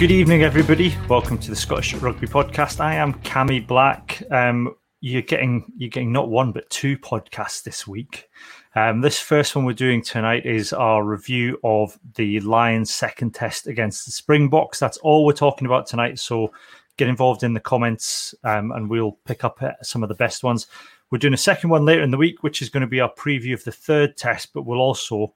Good evening, everybody. Welcome to the Scottish Rugby Podcast. I am Cammy Black. Um, you're getting you're getting not one but two podcasts this week. Um, this first one we're doing tonight is our review of the Lions' second test against the Springboks. That's all we're talking about tonight. So get involved in the comments, um, and we'll pick up uh, some of the best ones. We're doing a second one later in the week, which is going to be our preview of the third test, but we'll also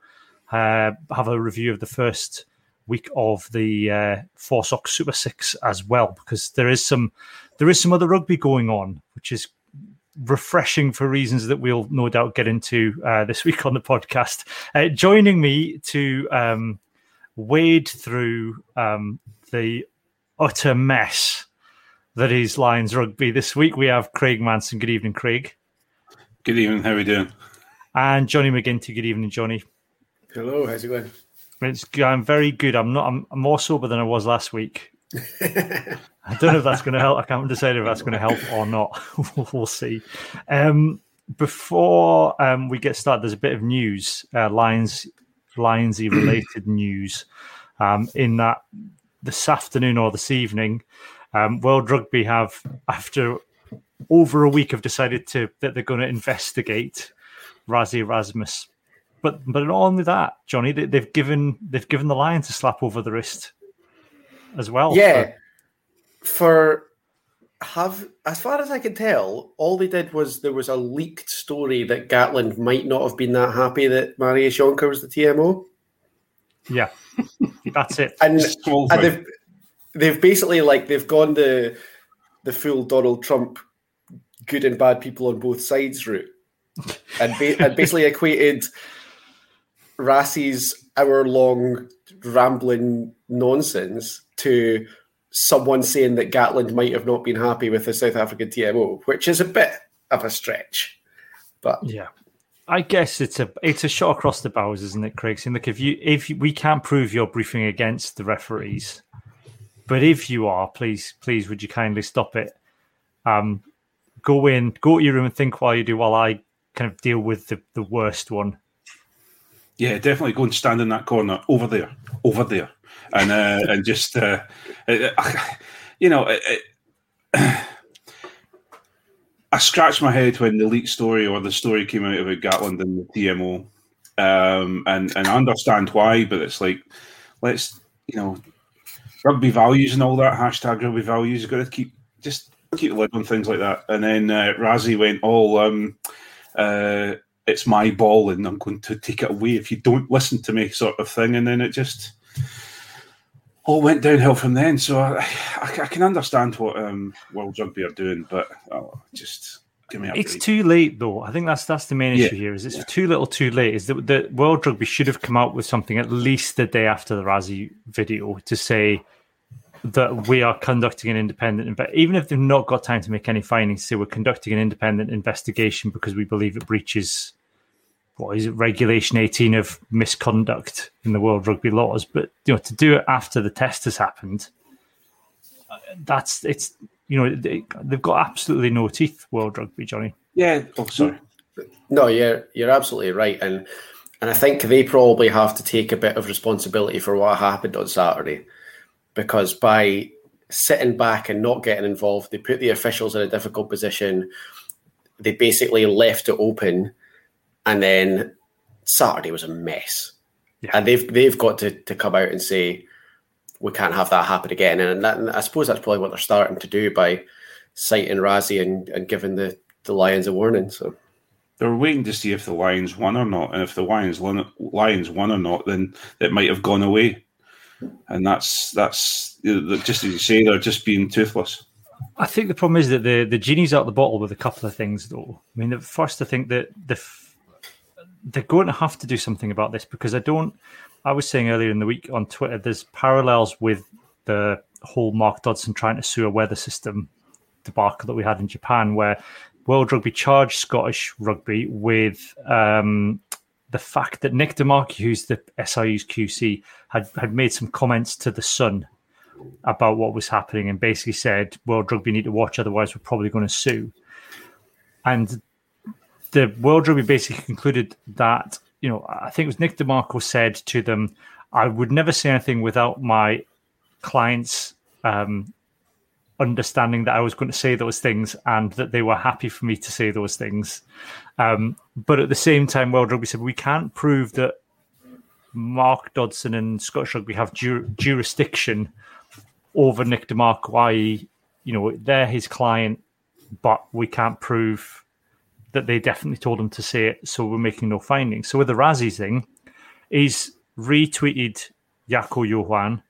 uh, have a review of the first week of the uh, FORSOC Super Six as well, because there is some there is some other rugby going on, which is refreshing for reasons that we'll no doubt get into uh, this week on the podcast. Uh, joining me to um, wade through um, the utter mess that is Lions rugby this week, we have Craig Manson. Good evening, Craig. Good evening. How are we doing? And Johnny McGinty. Good evening, Johnny. Hello. How's it going? It's, I'm very good. I'm not. I'm, I'm more sober than I was last week. I don't know if that's going to help. I can't decide if that's going to help or not. we'll see. Um, before um, we get started, there's a bit of news, uh, Lions, Lionsy related news. Um, in that this afternoon or this evening, um, World Rugby have, after over a week, have decided to that they're going to investigate Rassie Erasmus. But but not only that, Johnny, they, they've given they've given the Lions a slap over the wrist as well. Yeah. For, for have as far as I can tell, all they did was there was a leaked story that Gatland might not have been that happy that Marius Jonker was the TMO. Yeah, that's it. and, and they've they've basically like they've gone the the full Donald Trump good and bad people on both sides route, and, ba- and basically equated Rassie's hour long rambling nonsense to someone saying that Gatland might have not been happy with the South African TMO, which is a bit of a stretch. But yeah, I guess it's a it's a shot across the bows, isn't it, Craig? Saying, look, if you if we can't prove you're briefing against the referees, but if you are, please please would you kindly stop it? Um, go in, go to your room and think while you do, while I kind of deal with the the worst one. Yeah, definitely go and stand in that corner over there, over there, and uh, and just uh, you know, it, it, I scratched my head when the leak story or the story came out about Gatland and the TMO, um, and and I understand why, but it's like let's you know, rugby values and all that hashtag rugby values. You've got to keep just keep a lid on things like that. And then uh, Rassie went all. Um, uh, it's my ball and I'm going to take it away if you don't listen to me, sort of thing. And then it just all went downhill from then. So I, I, I can understand what um, World Rugby are doing, but oh, just give me. it's break. too late, though. I think that's that's the main issue yeah. here. Is it's yeah. too little, too late. Is that the World Rugby should have come out with something at least the day after the Rassie video to say that we are conducting an independent, but even if they've not got time to make any findings, say we're conducting an independent investigation because we believe it breaches what is it, regulation 18 of misconduct in the world rugby laws. But you know, to do it after the test has happened, that's it's you know they, have got absolutely no teeth. World rugby, Johnny. Yeah. Oh, sorry. No, you're you're absolutely right, and and I think they probably have to take a bit of responsibility for what happened on Saturday because by sitting back and not getting involved, they put the officials in a difficult position. They basically left it open, and then Saturday was a mess. Yeah. And they've they've got to, to come out and say we can't have that happen again. And, that, and I suppose that's probably what they're starting to do by citing Rassie and, and giving the, the Lions a warning. So they're waiting to see if the Lions won or not, and if the Lions Lions won or not, then it might have gone away and that's that's just as you say, they're just being toothless. I think the problem is that the the genie's out of the bottle with a couple of things, though. I mean, first, I think that the they're going to have to do something about this because I don't. I was saying earlier in the week on Twitter, there's parallels with the whole Mark Dodson trying to sue a weather system debacle that we had in Japan, where World Rugby charged Scottish Rugby with um, the fact that Nick DeMarco, who's the SRU's QC, had, had made some comments to the Sun about what was happening and basically said, World Rugby need to watch, otherwise we're probably going to sue. And the World Rugby basically concluded that, you know, I think it was Nick DeMarco said to them, I would never say anything without my clients um, understanding that I was going to say those things and that they were happy for me to say those things. Um, but at the same time, World Rugby said we can't prove that Mark Dodson and Scottish Rugby have ju- jurisdiction over Nick DeMarco, i.e., you know, they're his client, but we can't prove that they definitely told him to say it, so we're making no findings. So with the Rassie thing, he's retweeted Jaco Johan,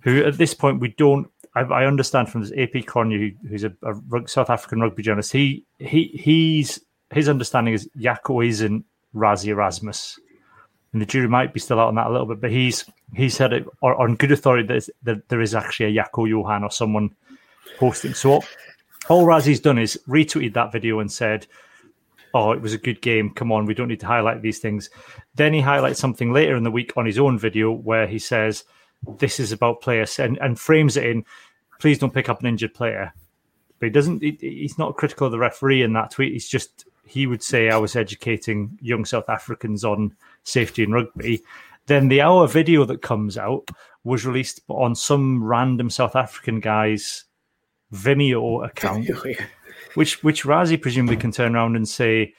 who at this point we don't. I, I understand from this AP Cronje, who's a, a, South African rugby journalist. He he he's his understanding is Jaco isn't Rassie Erasmus, and the jury might be still out on that a little bit. But he's he said it on good authority that, that there is actually a Jaco Johan or someone posting. So all, all Rassie's done is retweeted that video and said, "Oh, it was a good game. Come on, we don't need to highlight these things." Then he highlights something later in the week on his own video where he says this is about players and, and frames it in please don't pick up an injured player. But he doesn't he, he's not critical of the referee in that tweet he's just he would say i was educating young south africans on safety in rugby. Then the hour video that comes out was released on some random south african guy's vimeo account which which Rassie presumably can turn around and say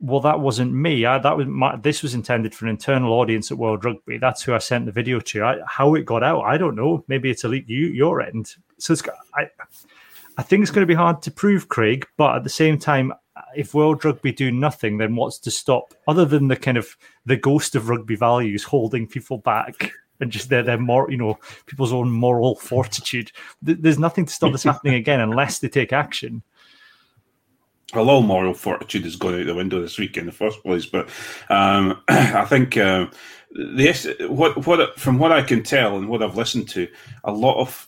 well, that wasn't me. I, that was my, this was intended for an internal audience at World Rugby. That's who I sent the video to. I, how it got out, I don't know. Maybe it's a leak you your end. So it's I, I think it's going to be hard to prove, Craig. But at the same time, if World Rugby do nothing, then what's to stop? Other than the kind of the ghost of rugby values holding people back and just their their more you know people's own moral fortitude. There's nothing to stop this happening again unless they take action a little moral fortitude is going out the window this week in the first place. But um, I think uh, the what what from what I can tell and what I've listened to, a lot of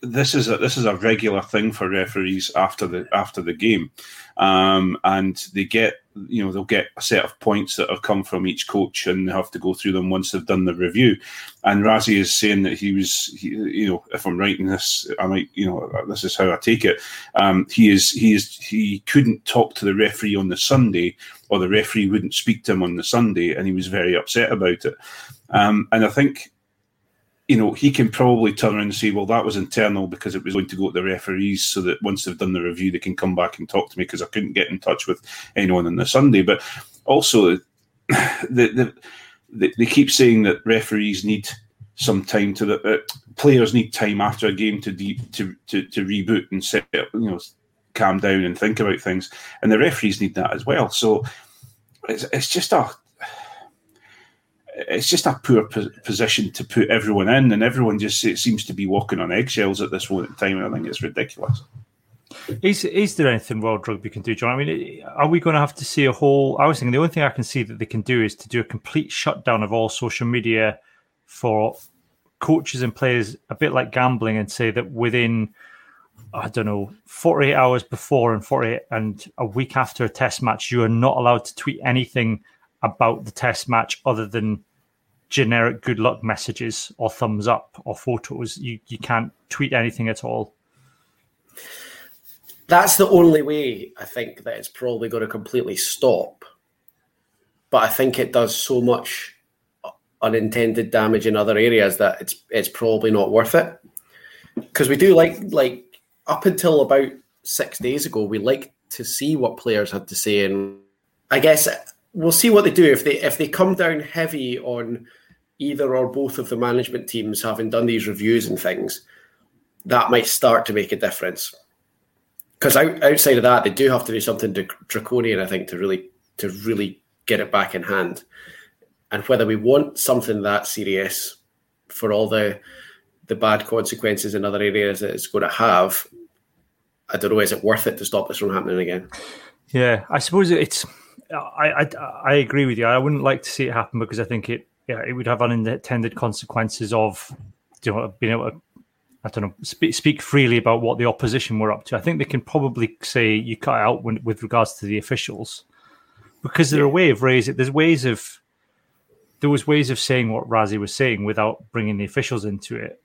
this is a this is a regular thing for referees after the after the game, um, and they get you know they'll get a set of points that have come from each coach, and they have to go through them once they've done the review. And Rassie is saying that he was, he, you know, if I'm writing this, I might, you know, this is how I take it. Um, he is he is he couldn't talk to the referee on the Sunday, or the referee wouldn't speak to him on the Sunday, and he was very upset about it. Um, and I think you know, he can probably turn around and say, well, that was internal because it was going to go to the referees so that once they've done the review, they can come back and talk to me because I couldn't get in touch with anyone on the Sunday. But also, the, the, they keep saying that referees need some time to the uh, players need time after a game to, de- to, to to reboot and set up, you know calm down and think about things, and the referees need that as well. So it's, it's just a it's just a poor position to put everyone in, and everyone just seems to be walking on eggshells at this moment in time. And I think it's ridiculous. Is is there anything World Rugby can do, John? I mean, are we going to have to see a whole? I was thinking the only thing I can see that they can do is to do a complete shutdown of all social media for coaches and players, a bit like gambling, and say that within I don't know, 48 hours before and 48 and a week after a test match, you are not allowed to tweet anything about the test match other than generic good luck messages or thumbs up or photos. You you can't tweet anything at all. That's the only way I think that it's probably going to completely stop. But I think it does so much unintended damage in other areas that it's it's probably not worth it. Because we do like like up until about six days ago, we like to see what players had to say, and I guess we'll see what they do if they if they come down heavy on either or both of the management teams having done these reviews and things, that might start to make a difference. Because out, outside of that, they do have to do something draconian, I think, to really to really get it back in hand. And whether we want something that serious for all the the bad consequences in other areas that it's going to have, I don't know. Is it worth it to stop this from happening again? Yeah, I suppose it's. I, I I agree with you. I wouldn't like to see it happen because I think it yeah, it would have unintended consequences of you know being able to I don't know speak, speak freely about what the opposition were up to. I think they can probably say you cut out when, with regards to the officials because there yeah. are way of raising. There's ways of there was ways of saying what Rassie was saying without bringing the officials into it.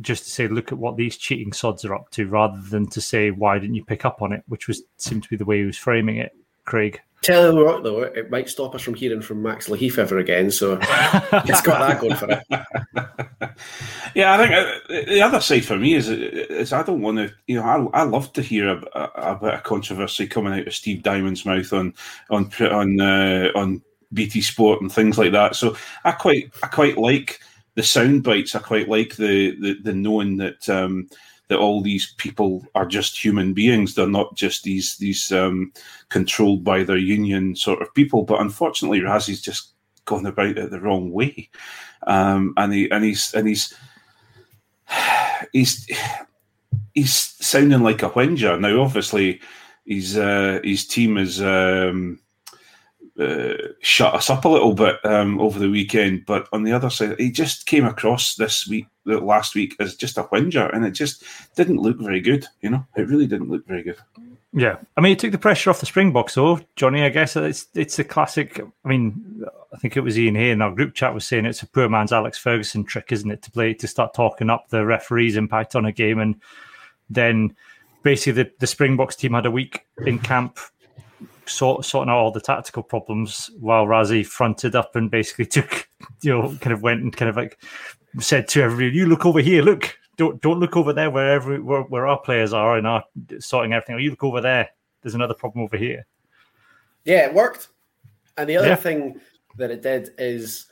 Just to say, look at what these cheating sods are up to, rather than to say, why didn't you pick up on it? Which was seemed to be the way he was framing it, Craig. Tell you what, though, it might stop us from hearing from Max Lahiff ever again. So it's got that going for it. yeah, I think uh, the other side for me is, is I don't want to, you know, I, I love to hear a, a, a bit of controversy coming out of Steve Diamond's mouth on on on uh, on BT Sport and things like that. So I quite I quite like the sound bites. I quite like the the, the knowing that. Um, that all these people are just human beings. They're not just these these um, controlled by their union sort of people. But unfortunately, Rassie's just gone about it the wrong way, um, and he and he's and he's he's he's sounding like a whinger now. Obviously, his uh, his team is. Um, uh, shut us up a little bit um, over the weekend. But on the other side, he just came across this week, last week, as just a whinger, and it just didn't look very good. You know, it really didn't look very good. Yeah, I mean, it took the pressure off the Springboks, though, Johnny. I guess it's it's a classic. I mean, I think it was Ian here in our group chat was saying it's a poor man's Alex Ferguson trick, isn't it, to play to start talking up the referee's impact on a game, and then basically the, the Springboks team had a week in camp sort, sorting out all the tactical problems while Rassie fronted up and basically took, you know, kind of went and kind of like said to everybody, "You look over here, look, don't don't look over there wherever where, where our players are and are sorting everything. You look over there. There's another problem over here." Yeah, it worked. And the other yeah. thing that it did is,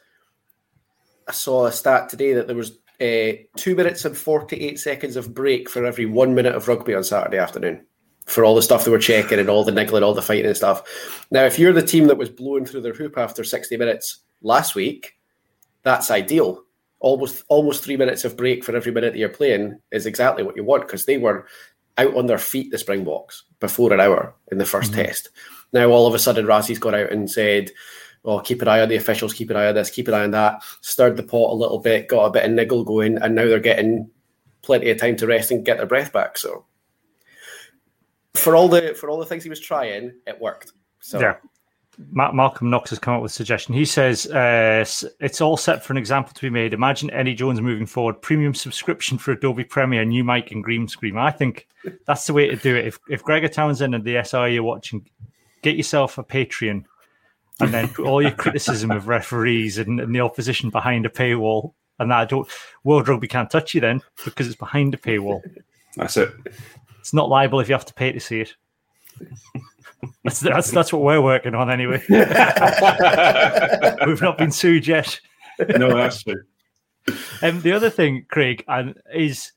I saw a stat today that there was uh, two minutes and forty eight seconds of break for every one minute of rugby on Saturday afternoon for all the stuff they were checking and all the niggling, all the fighting and stuff. Now, if you're the team that was blowing through their hoop after 60 minutes last week, that's ideal. Almost almost three minutes of break for every minute that you're playing is exactly what you want because they were out on their feet, the Springboks, before an hour in the 1st mm-hmm. test. Now, all of a sudden, Rassie's got out and said, "Oh, keep an eye on the officials, keep an eye on this, keep an eye on that." Stirred the pot a little bit, got a bit of niggle going, and now they're getting plenty of time to rest and get their breath back. So for all the for all the things he was trying, it worked. So yeah. Malcolm Knox has come up with a suggestion. He says uh, it's all set for an example to be made. Imagine Eddie Jones moving forward, premium subscription for Adobe Premiere, new mic and green screen. I think that's the way to do it. If if Gregor Townsend and the SI are watching, get yourself a Patreon, and then put all your criticism of referees and, and the opposition behind a paywall. And that I don't World Rugby can't touch you then because it's behind a paywall. That's it. It's not liable if you have to pay to see it. That's that's, that's what we're working on anyway. We've not been sued yet. no, that's true. And um, the other thing, Craig, and is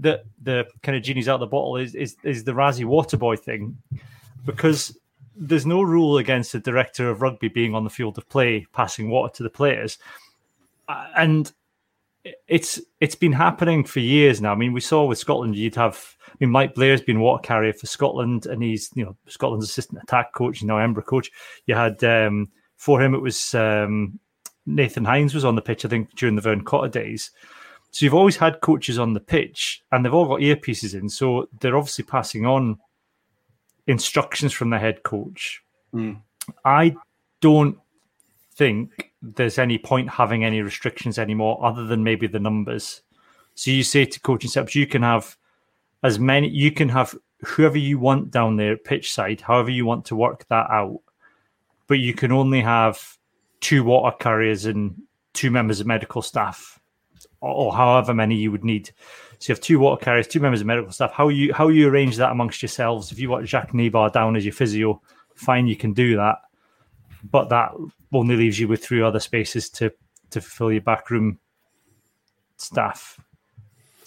that the kind of genie's out of the bottle is is is the Rassie Waterboy thing, because there's no rule against the director of rugby being on the field of play passing water to the players, and it's it's been happening for years now. I mean, we saw with Scotland, you'd have I mean, Mike Blair's been water carrier for Scotland, and he's you know Scotland's assistant attack coach, you know, Embra coach. You had um, for him it was um, Nathan Hines was on the pitch, I think, during the Vern Cotter days. So you've always had coaches on the pitch, and they've all got earpieces in, so they're obviously passing on instructions from the head coach. Mm. I don't think there's any point having any restrictions anymore, other than maybe the numbers. So you say to coaching steps, you can have as many you can have whoever you want down there pitch side, however you want to work that out. But you can only have two water carriers and two members of medical staff, or, however many you would need. So you have two water carriers, two members of medical staff. How you how you arrange that amongst yourselves? If you want Jacques Nienaber down as your physio, fine, you can do that. But that only leaves you with three other spaces to to fill your backroom staff.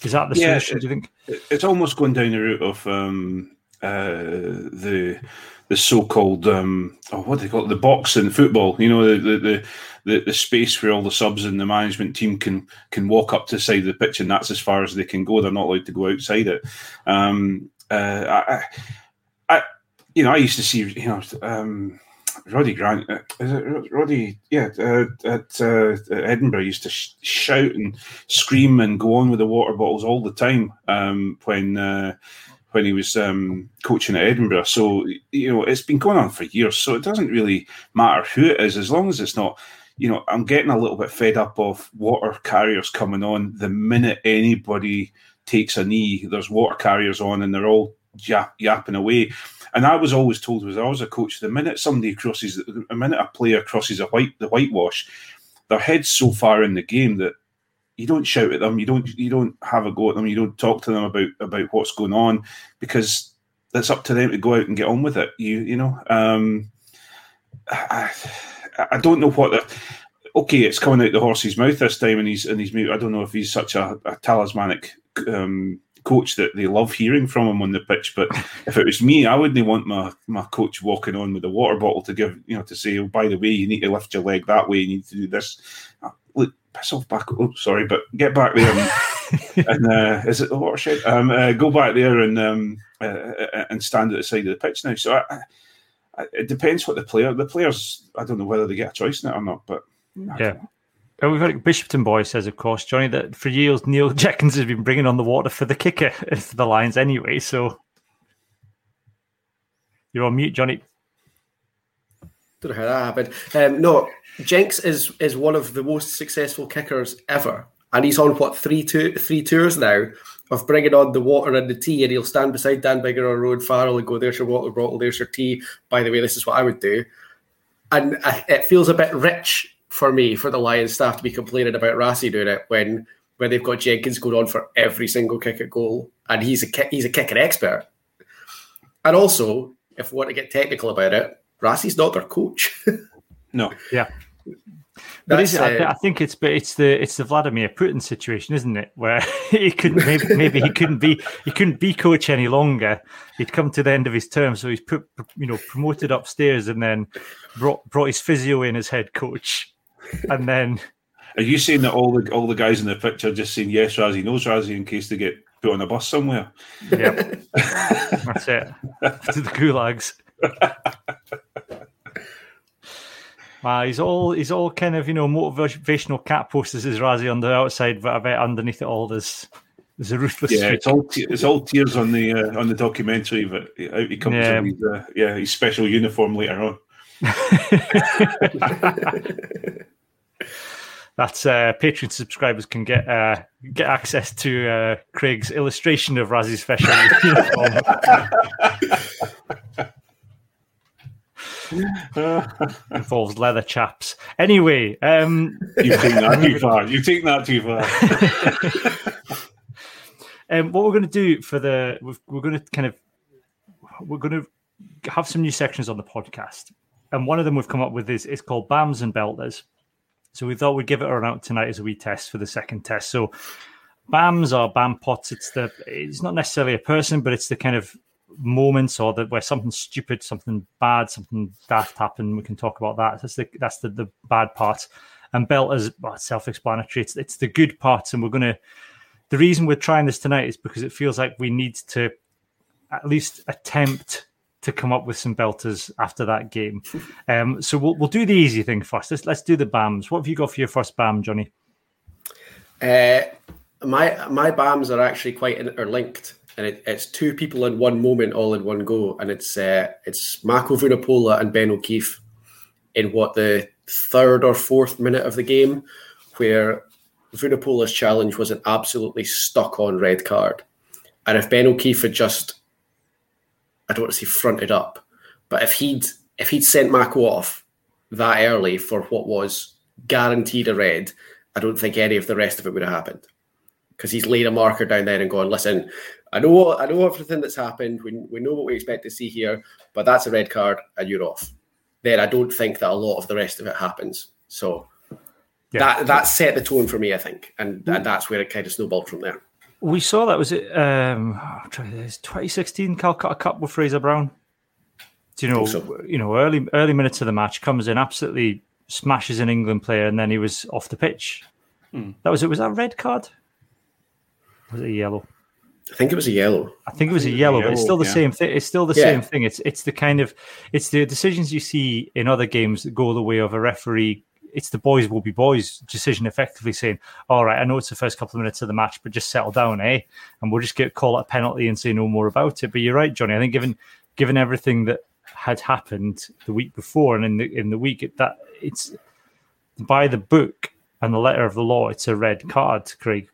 Is that the yeah, solution? do you think? It's almost going down the route of um, uh, the the so-called um, oh, what do they call it? The box in football. You know, the, the the, the space where all the subs and the management team can can walk up to the side of the pitch, and that's as far as they can go. They're not allowed to go outside it. Um, uh, I, I, you know, I used to see you know. Um, Roddy Grant, uh, is it Roddy? Yeah, uh, at uh, Edinburgh, used to sh- shout and scream and go on with the water bottles all the time um, when uh, when he was um, coaching at Edinburgh. So you know, it's been going on for years. So it doesn't really matter who it is, as long as it's not. You know, I'm getting a little bit fed up of water carriers coming on the minute anybody takes a knee. There's water carriers on, and they're all yap, yapping away. And I was always told, was I was a coach, the minute somebody crosses, the minute a player crosses a white, the whitewash, their head's so far in the game that you don't shout at them, you don't, you don't have a go at them, you don't talk to them about about what's going on, because it's up to them to go out and get on with it. You, you know, um, I, I don't know what the okay, it's coming out the horse's mouth this time, and he's and he's. I don't know if he's such a, a talismanic um, coach that they love hearing from him on the pitch. But if it was me, I wouldn't want my my coach walking on with a water bottle to give you know to say, oh, by the way, you need to lift your leg that way. You need to do this. Uh, look, piss off back. Oh, sorry, but get back there. And, and uh, is it the watershed? Um, uh, go back there and um, uh, uh, and stand at the side of the pitch now. So I, I, it depends what the player. The players, I don't know whether they get a choice in it or not, but yeah. Oh, we've got Bishopton boy says, of course, Johnny, that for years Neil Jenkins has been bringing on the water for the kicker for the Lions anyway. So you're on mute, Johnny. Don't know how that happened. Um, no, Jenks is is one of the most successful kickers ever, and he's on what three two three tours now of bringing on the water and the tea, and he'll stand beside Dan Biggar on Road Farrell and go, "There's your water bottle, there's your tea." By the way, this is what I would do, and it feels a bit rich for me for the Lions staff to be complaining about Rassie doing it when when they've got Jenkins going on for every single kick at goal, and he's a he's a kicking expert. And also, if we want to get technical about it, Rassie's not their coach. no, yeah. But is it, uh, I, think it's but it's the it's the Vladimir Putin situation, isn't it? Where he couldn't maybe, maybe he couldn't be he couldn't be coach any longer. He'd come to the end of his term, so he's put you know promoted upstairs and then brought brought his physio in as head coach and then. Are you saying that all the all the guys in the picture just saying yes, Rassie knows Rassie in case they get put on a bus somewhere? Yep, that's it. to the gulags. Wow, he's all he's all kind of you know motivational cat posters is Rassie on the outside, but I bet underneath it all there's there's a ruthless. Yeah, it's all it's all tears on the uh, on the documentary, but out he comes yeah. in his, uh, yeah his special uniform later on. That's uh, Patreon subscribers can get uh, get access to uh, Craig's illustration of Rassie's special Involves leather chaps. Anyway, um, you take that too far. You take that too far. um, what we're going to do for the we're going to kind of we're going to have some new sections on the podcast and one of them we've come up with is, is called BAMs and Belters. So we thought we'd give it a run out tonight as a wee test for the second test. So BAMs are BAM pots. It's the it's not necessarily a person, but it's the kind of moments or that where something stupid, something bad, something daft happened. We can talk about that. That's the that's the, the bad part. And Belters, well, self-explanatory. It's it's the good part, and we're gonna. The reason we're trying this tonight is because it feels like we need to at least attempt to come up with some belters after that game. Um, so we'll we'll do the easy thing first. Let's let's do the BAMs. What have you got for your first BAM, Johnny? Uh, my my BAMs are actually quite interlinked, and it, it's two people in one moment, all in one go, and it's uh, it's Mako Vunipola and Ben O'Keeffe in what the third or fourth minute of the game, where Vunipola's challenge was an absolutely stuck on red card, and if Ben O'Keeffe had just I don't want to say fronted up, but if he'd if he'd sent Mako off that early for what was guaranteed a red, I don't think any of the rest of it would have happened. Because he's laid a marker down there and gone, listen, I know I know everything that's happened. We, we know what we expect to see here, but that's a red card and you're off. Then I don't think that a lot of the rest of it happens. So yeah. that that set the tone for me, I think, and, and that's where it kind of snowballed from there. We saw that was it. Um, 2016 Calcutta Cup with Fraser Brown. Do you know? So. You know, early early minutes of the match comes in, absolutely smashes an England player, and then he was off the pitch. Hmm. That was it. Was that a red card? Was it a yellow? I think it was a yellow. I think it was a yellow, yellow but it's still the yeah. same thing. It's still the yeah. same thing. It's it's the kind of it's the decisions you see in other games that go the way of a referee it's the boys will be boys decision, effectively saying, "All right, I know it's the first couple of minutes of the match, but just settle down, eh?" And we'll just get call it a penalty and say no more about it. But you're right, Johnny. I think given given everything that had happened the week before and in the in the week it, that it's by the book and the letter of the law, it's a red card, Craig.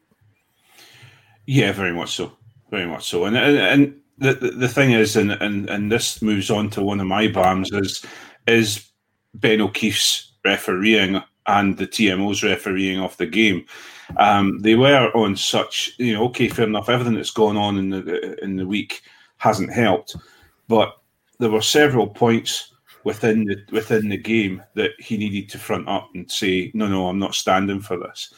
Yeah, very much so, very much so, and and, and the, the, the thing is, and, and and this moves on to one of my bams is is Ben O'Keeffe's refereeing and the TMO's refereeing of the game. Um, they were on such, you know, okay, fair enough. Everything that's gone on in the in the week hasn't helped, but there were several points within the within the game that he needed to front up and say, no, no, I'm not standing for this.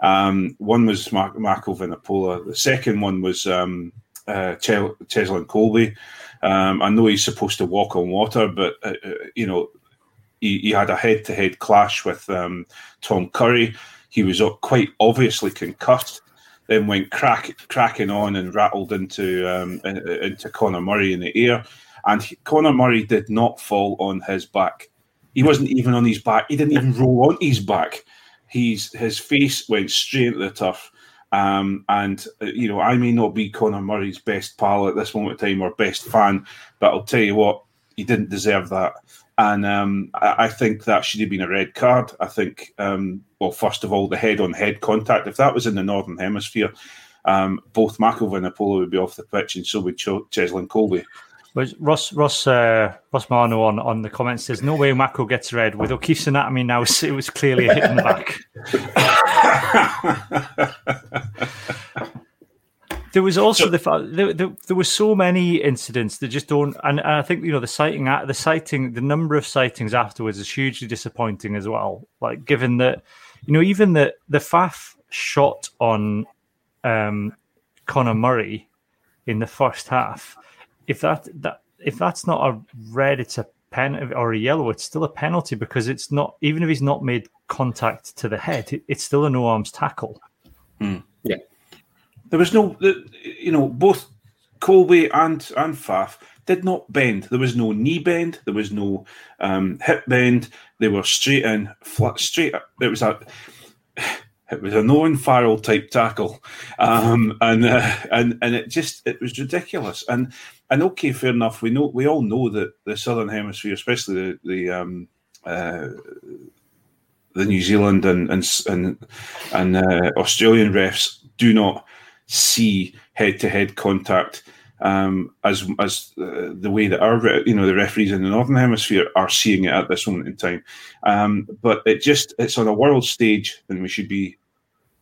Um, one was Mar- Mako Vunipola. The second one was um, uh, Ches- Cheslin Kolbe. Um, I know he's supposed to walk on water, but uh, uh you know he, he had a head to head clash with um, Tom Curry. He was quite obviously concussed. Then went crack, cracking on and rattled into um, into Conor Murray in the air, and he, Conor Murray did not fall on his back. He wasn't even on his back. He didn't even roll on his back. He's his face went straight into the turf. Um, and uh, you know, I may not be Conor Murray's best pal at this moment in time or best fan, but I'll tell you what, he didn't deserve that. And um, I, I, think that should have been a red card. I think, um, well, first of all, the head on head contact. If that was in the Northern Hemisphere, um, both Mako Vunipola would be off the pitch, and so would Ch- Cheslin Kolbe. Ross Ross uh, Ross Marno on, on the comments says no way Mako gets red with O'Keeffe's anatomy now it was clearly a hit in the back. There was also so, the fact there, there, there, were so many incidents that just don't, and, and I think you know the citing, at the citing, the number of citings afterwards is hugely disappointing as well. Like given that, you know, even the the Faf shot on um, Conor Murray in the first half, if that that if that's not a red, it's a pen or a yellow, it's still a penalty because it's not even if he's not made contact to the head, it, it's still a no arms tackle. Mm. There was no, you know, both Kolbe and and Faf did not bend. There was no knee bend. There was no um, hip bend. They were straight in, flat, straight. It was a, it was a Owen Farrell type tackle, um, and uh, and and it just it was ridiculous. And and okay, fair enough. We know we all know that the Southern Hemisphere, especially the the um, uh, the New Zealand and and and, and uh, Australian refs do not see head-to-head contact um, as as uh, the way that our you know the referees in the northern hemisphere are seeing it at this moment in time. Um, but it just it's on a world stage, and we should be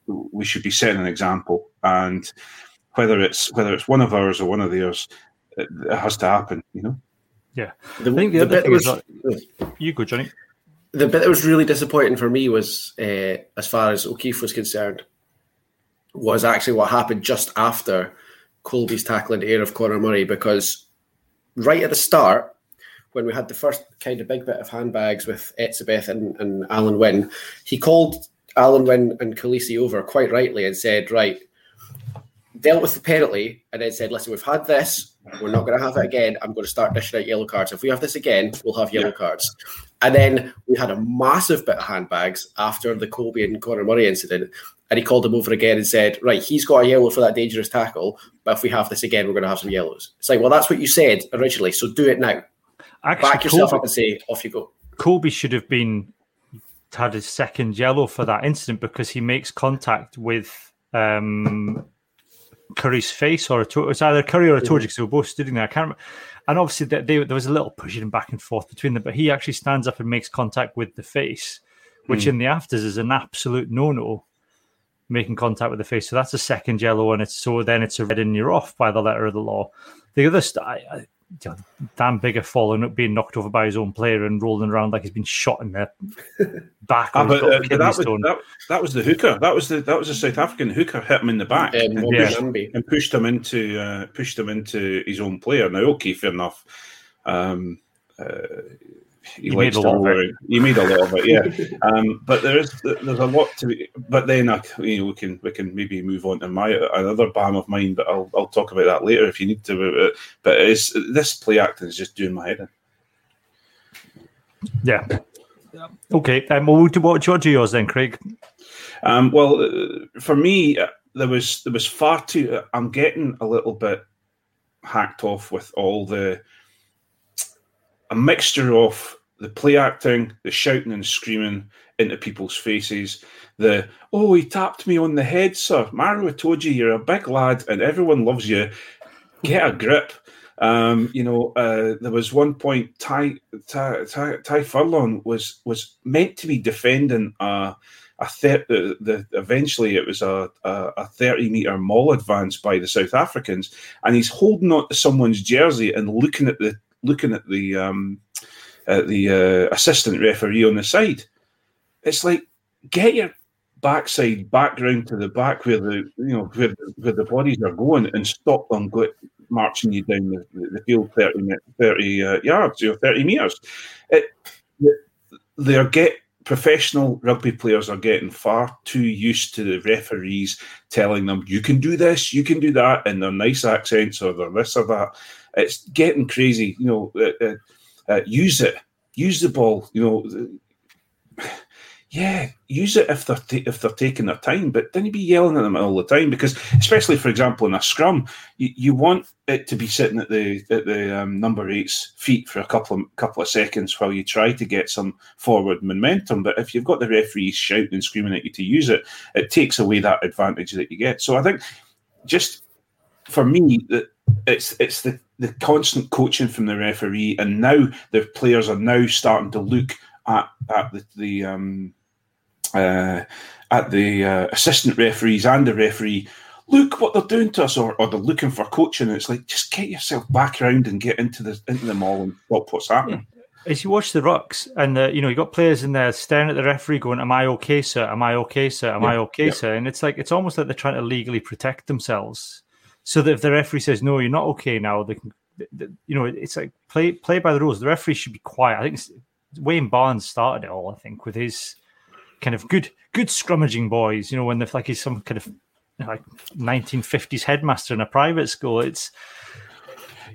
we should be setting an example. And whether it's whether it's one of ours or one of theirs, it, it has to happen. You know. Yeah, the, I think the, the other thing was, is that, you go, Johnny. The bit that was really disappointing for me was uh, as far as O'Keeffe was concerned was actually what happened just after Kolbe's tackling air of Conor Murray because right at the start, when we had the first kind of big bit of handbags with Etzebeth and, and Alun Wyn, he called Alun Wyn and Kolisi over quite rightly and said, right, dealt with the penalty and then said, listen, we've had this. We're not going to have it again. I'm going to start dishing out yellow cards. If we have this again, we'll have yellow yeah. cards. And then we had a massive bit of handbags after the Kolbe and Conor Murray incident and he called him over again and said, "Right, he's got a yellow for that dangerous tackle, but if we have this again, we're going to have some yellows." It's like, well, that's what you said originally, so do it now. Actually, Back yourself Kolbe, up and say, "Off you go." Kolbe should have been had his second yellow for that incident because he makes contact with um, Curry's face, or it was either Curry or Itoje because they were both standing there. I can't remember. And obviously, they, they, there was a little pushing back and forth between them, but he actually stands up and makes contact with the face, which mm. in the afters is an absolute no-no making contact with the face. So that's a second yellow, and it's so then it's a red, and you're off by the letter of the law. The other, st- I, I, Dan Biggar falling, up, being knocked over by his own player and rolling around like he's been shot in the back. ah, but, uh, that, was, that, that, was the hooker. That was the that was a South African hooker hit him in the back um, and, yeah. pushed, and, pushed, him into uh, pushed him into his own player. Now, okay, fair enough. Um, uh, he, he made a lot of it. He made a lot of it, yeah. um, but there is there's a lot to be. But then I, you know, we can we can maybe move on to my another bam of mine. But I'll I'll talk about that later if you need to. But it's this play acting is just doing my head in. Yeah. Okay. Um, well, what what do yours then, Craig? Um, well, uh, for me, uh, there was there was far too. Uh, I'm getting a little bit hacked off with all the a mixture of the play acting, the shouting and screaming into people's faces, the oh he tapped me on the head, sir. Maro Itoje, you, you're a big lad and everyone loves you. Get a grip. Um, you know, uh, there was one point Ty, Ty, Ty, Ty Furlong was was meant to be defending a, a the, the eventually it was a, a, a 30 meter maul advance by the South Africans, and he's holding on to someone's jersey and looking at the looking at the um, at the uh, assistant referee on the side. It's like get your backside back round to the back where the you know where, where the bodies are going and stop them go, marching you down the, the field 30, 30 uh, yards or 30 metres. It, they're get professional rugby players are getting far too used to the referees telling them you can do this, you can do that, in their nice accents or their this or that. It's getting crazy. You know, uh, uh, uh use it, use the ball. You know, yeah, use it if they're ta- if they're taking their time, but don't be yelling at them all the time because, especially for example, in a scrum, you, you want it to be sitting at the at the um, number eight's feet for a couple of couple of seconds while you try to get some forward momentum. But if you've got the referees shouting and screaming at you to use it, it takes away that advantage that you get. So I think just for me, that it's it's the the constant coaching from the referee, and now the players are now starting to look at at the, the um, uh, at the uh, assistant referees and the referee, look what they're doing to us, or, or they're looking for coaching. And it's like just get yourself back around and get into the into the maul and stop what's happening. As you watch the rucks, and the, you know you got players in there staring at the referee, going, "Am I okay, sir? Am I okay, sir? Am yeah, I okay, yeah. sir?" And it's like it's almost like they're trying to legally protect themselves, so that if the referee says, "No, you're not okay now," they can, you know, it's like play play by the rules. The referee should be quiet. I think Wayne Barnes started it all. I think with his kind of good good scrummaging boys. You know, when they're like he's some kind of like 1950s headmaster in a private school. It's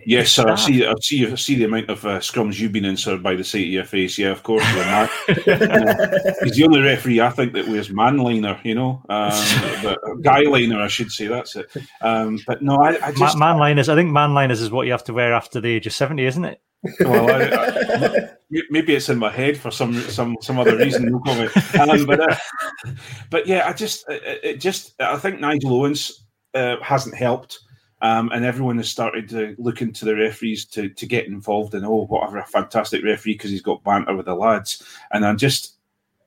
Yes, sir. I see. I see. I see the amount of uh, scrums you've been in, sir, by the sight of your face. Yeah, of course. uh, he's the only referee I think that wears manliner. You know, um, but guy liner, I should say. That's it. Um, but no, I, I just manliners. I think manliners is what you have to wear after the age of seventy, isn't it? well, I, I, maybe it's in my head for some some some other reason. No comment. Um, but uh, but yeah, I just it, it just I think Nigel Owens uh, hasn't helped. Um, and everyone has started to look into the referees to, to get involved in oh whatever a fantastic referee because he's got banter with the lads and I'm just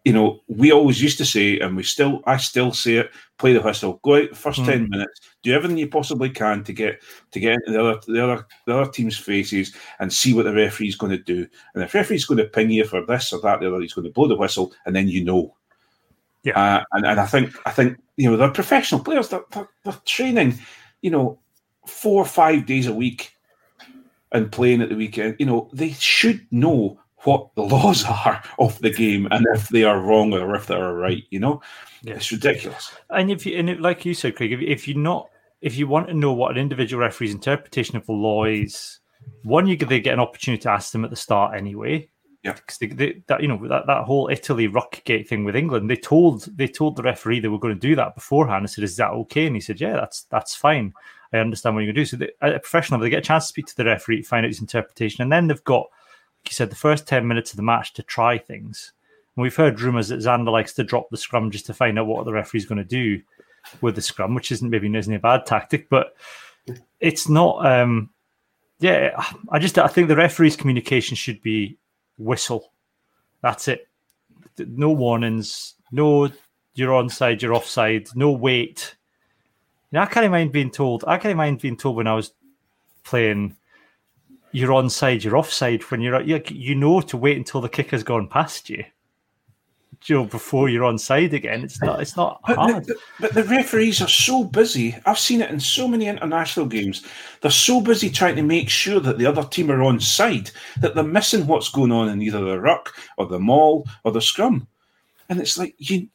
you know, we always used to say, and we still, I still say it: play the whistle, go out the first mm. ten minutes, do everything you possibly can to get to get into the other the other the other team's faces and see what the referee's going to do. And if the referee's going to ping you for this or that, the other, he's going to blow the whistle, and then you know. Yeah, uh, and and I think I think you know they're professional players. They're, they're, they're training, you know, four or five days a week and playing at the weekend. You know, they should know what the laws are of the game and if they are wrong or if they are right. You know, yeah. it's ridiculous. And if you and it, like you said, Craig, if, if you're not if you want to know what an individual referee's interpretation of the law is, one you they get an opportunity to ask them at the start anyway. Yeah, because they, they, that you know that, that whole Italy Ruckgate thing with England, they told they told the referee they were going to do that beforehand. and said, "Is that okay?" And he said, "Yeah, that's that's fine. I understand what you're going to do." So they, a professional, level, they get a chance to speak to the referee, find out his interpretation, and then they've got like you said, the first 10 minutes of the match to try things. And we've heard rumours that Zander likes to drop the scrum just to find out what the referee's going to do with the scrum, which isn't maybe isn't a bad tactic, but it's not. Um, yeah, I just I think the referee's communication should be whistle. That's it. No warnings. No, you're onside. You're offside. No wait. You know, I can't mind being told. I can't mind being told when I was playing you're on side, you're offside when you're you, know to wait until the kicker's gone past you. You know, before you're on side again, it's not it's not but hard. The, but the referees are so busy. I've seen it in so many international games. They're so busy trying to make sure that the other team are on side that they're missing what's going on in either the ruck or the maul or the scrum. And it's like you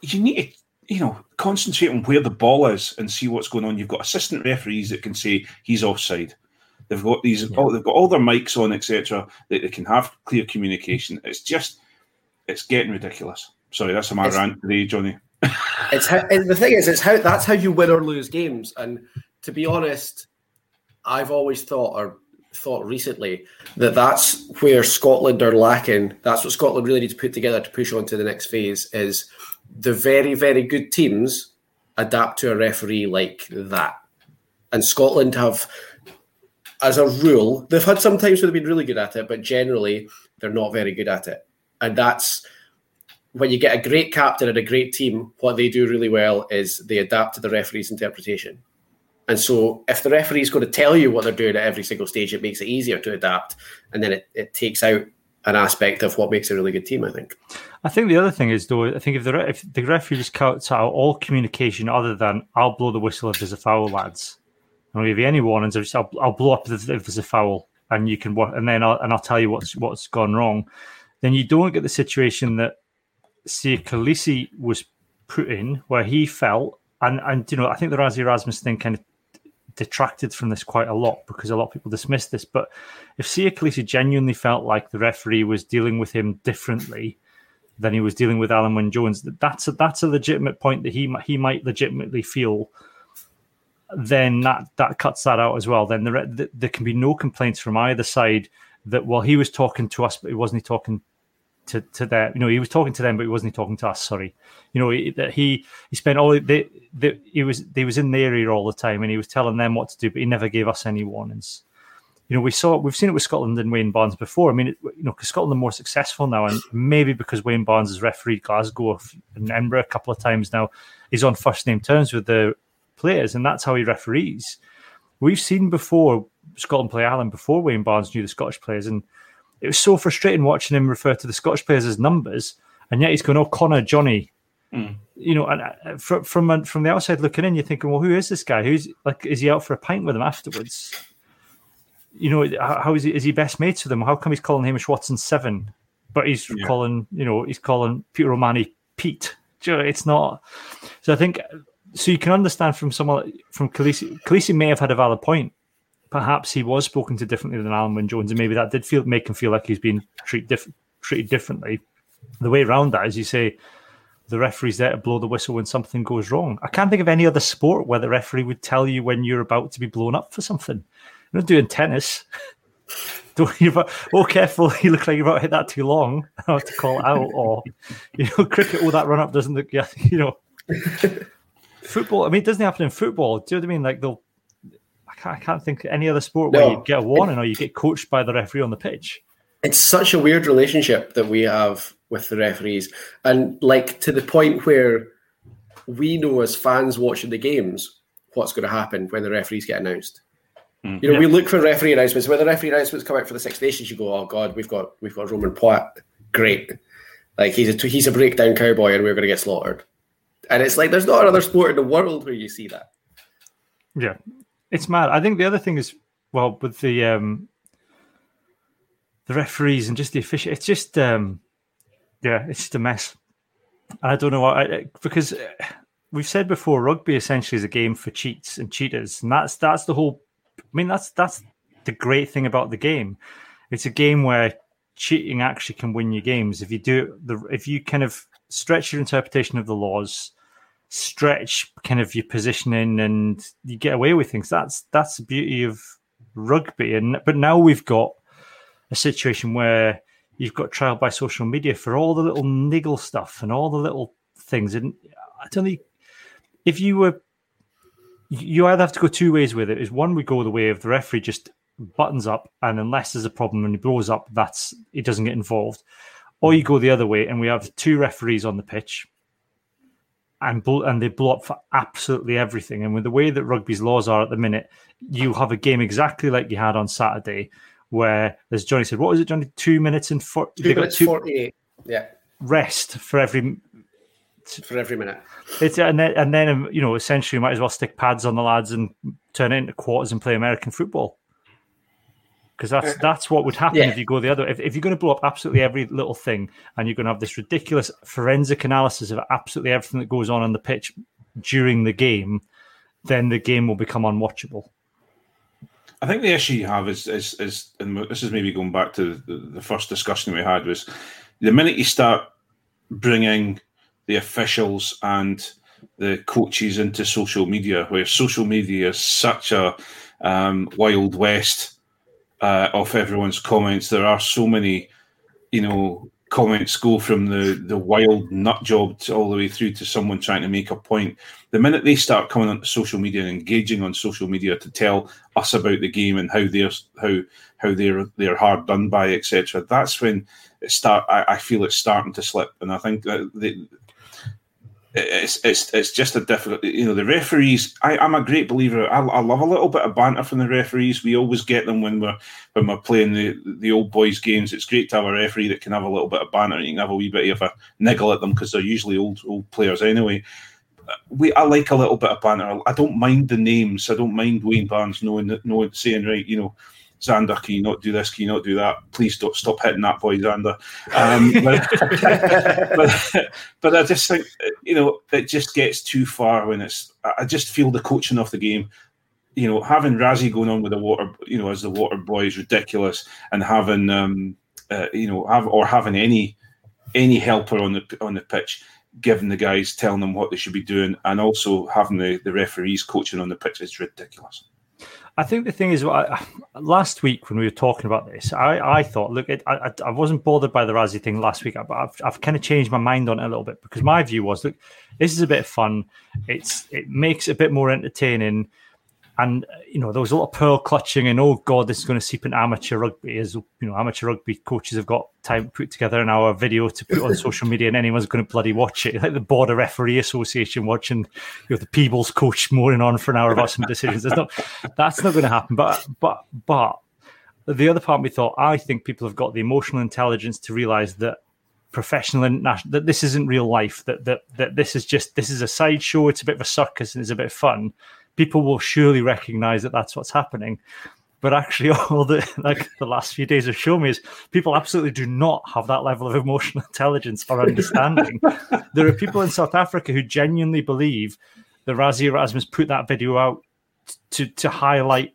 you need to you know concentrate on where the ball is and see what's going on. You've got assistant referees that can say he's offside They've got these, yeah. all, they've got all their mics on, etc. That they can have clear communication. It's just, it's getting ridiculous. Sorry, that's my it's, rant today, Johnny. it's how, the thing is, it's how that's how you win or lose games. And to be honest, I've always thought, or thought recently, that that's where Scotland are lacking. That's what Scotland really needs to put together to push on to the next phase. Is the very, very good teams adapt to a referee like that, and Scotland have as a rule, they've had some times where they've been really good at it, but generally they're not very good at it. And that's when you get a great captain and a great team, what they do really well is they adapt to the referee's interpretation. And so if the referee is going to tell you what they're doing at every single stage, it makes it easier to adapt. And then it, it takes out an aspect of what makes a really good team, I think. I think the other thing is though, I think if the if the referee just cuts out all communication other than "I'll blow the whistle if there's a foul, lads," I'll give you any warnings. I'll, I'll blow up if there's a foul, and you can and then I'll, and I'll tell you what's what's gone wrong. Then you don't get the situation that say Kolisi was put in, where he felt, and and you know, I think the Rassie Erasmus thing kind of detracted from this quite a lot because a lot of people dismissed this. But if Siya Kolisi genuinely felt like the referee was dealing with him differently than he was dealing with Alun Wyn Jones, that's a, that's a legitimate point that he he might legitimately feel. Then that that cuts that out as well. Then there there can be no complaints from either side that well he was talking to us, but he wasn't he talking to to them. You know, he was talking to them, but he wasn't he talking to us. Sorry, you know that he he spent all the, the he was he was in the area all the time, and he was telling them what to do, but he never gave us any warnings. You know, we saw we've seen it with Scotland and Wayne Barnes before. I mean, it, you know, because Scotland are more successful now, and maybe because Wayne Barnes has refereed Glasgow and Edinburgh a couple of times now, he's on first name terms with the players, and that's how he referees. We've seen before Scotland play Ireland before Wayne Barnes knew the Scottish players, and it was so frustrating watching him refer to the Scottish players as numbers, and yet he's going, "Oh, Conor, Johnny." Mm. You know, and uh, from from from the outside looking in, you're thinking, "Well, who is this guy? Who's like, is he out for a pint with him afterwards?" You know, how is he? Is he best mates with him? How come he's calling Hamish Watson seven, but he's yeah. calling you know he's calling Peter O'Mahony Pete? It's not. So I think so. You can understand from someone from Kolisi. Kolisi may have had a valid point perhaps he was spoken to differently than Alun Wyn Jones, and maybe that did feel make him feel like he's been treat diff- treated differently. The way around that is you say the referee's there to blow the whistle when something goes wrong. I can't think of any other sport where the referee would tell you when you're about to be blown up for something. You're not doing tennis. Don't you? Oh, careful! You look like you're about to hit that too long. I have to call it out. Or you know, cricket. Oh, that run up doesn't look. Yeah, you know. football. I mean, it doesn't happen in football. Do you know what I mean? Like they'll can't, I can't think any other sport no. where you get a warning or you get coached by the referee on the pitch. It's such a weird relationship that we have with the referees, and like to the point where we know as fans watching the games what's going to happen when the referees get announced. Mm, you know, yeah. we look for referee announcements. When the referee announcements come out for the Six Nations, you go, "Oh God, we've got we've got Romain Poite, great." Like he's a he's a breakdown cowboy, and we're going to get slaughtered. And it's like there's not another sport in the world where you see that. Yeah, it's mad. I think the other thing is well with the um the referees and just the official. It's just um yeah, it's just a mess. I don't know what because we've said before, rugby essentially is a game for cheats and cheaters, and that's that's the whole. I mean, that's that's the great thing about the game. It's a game where cheating actually can win you games if you do the if you kind of stretch your interpretation of the laws stretch kind of your positioning and you get away with things. That's that's the beauty of rugby. And but now we've got a situation where you've got trial by social media for all the little niggle stuff and all the little things. And I don't think if you were you either have to go two ways with it. Is one we go the way of the referee just buttons up and unless there's a problem and he blows up, that's it doesn't get involved. Or you go the other way and we have two referees on the pitch and and they blow up for absolutely everything. And with the way that rugby's laws are at the minute, you have a game exactly like you had on Saturday, where as Johnny said, what was it, Johnny? Two minutes and four, two minutes two, forty-eight. Yeah, rest for every for every minute. It's and then and then um, you know essentially you might as well stick pads on the lads and turn it into quarters and play American football because that's uh, that's what would happen yeah. if you go the other. If, if you're going to blow up absolutely every little thing, and you're going to have this ridiculous forensic analysis of absolutely everything that goes on on the pitch during the game, then the game will become unwatchable. I think the issue you have is is is, and this is maybe going back to the, the first discussion we had was the minute you start bringing the officials and the coaches into social media, where social media is such a um, wild west uh, of everyone's comments. There are so many, you know, comments go from the, the wild nut job to all the way through to someone trying to make a point. The minute they start coming onto social media and engaging on social media to tell us about the game and how they're how how they're they're hard done by, etc., that's when it start. I, I, feel it's starting to slip, and I think that they, it's it's it's just a difficult. You know, the referees. I, am a great believer. I, I, love a little bit of banter from the referees. We always get them when we're when we're playing the the old boys games. It's great to have a referee that can have a little bit of banter. And you can have a wee bit of a niggle at them because they're usually old old players anyway. We I like a little bit of banter. I don't mind the names. I don't mind Wayne Barnes knowing knowing saying right. You know Zander, can you not do this? Can you not do that? Please don't stop hitting that boy, Zander. Um, but, but, but, I just think, you know, it just gets too far when it's, I just feel the coaching of the game. You know, having Rassie going on with the water, you know, as the water boy is ridiculous, and having, um, uh, you know, have or having any any helper on the on the pitch, giving the guys telling them what they should be doing, and also having the, the referees coaching on the pitch is ridiculous. I think the thing is, I, last week when we were talking about this, I, I thought, look, it, I, I wasn't bothered by the Rassie thing last week, but I've, I've kind of changed my mind on it a little bit because my view was, look, this is a bit of fun. It's it makes it a bit more entertaining and you know there was a lot of pearl clutching and oh god this is going to seep into amateur rugby as you know amateur rugby coaches have got time to put together an hour video to put on social media and anyone's going to bloody watch it. Like the border referee association watching you know the Peebles coach moaning on for an hour about some decisions. There's not that's not going to happen. But but but the other part we thought I think people have got the emotional intelligence to realize that professional international that this isn't real life that that that this is just this is a sideshow. It's a bit of a circus and it's a bit of fun people will surely recognize that that's what's happening. But actually, all the like the last few days have shown me is people absolutely do not have that level of emotional intelligence or understanding. there are people in South Africa who genuinely believe that Rassie Erasmus put that video out to to highlight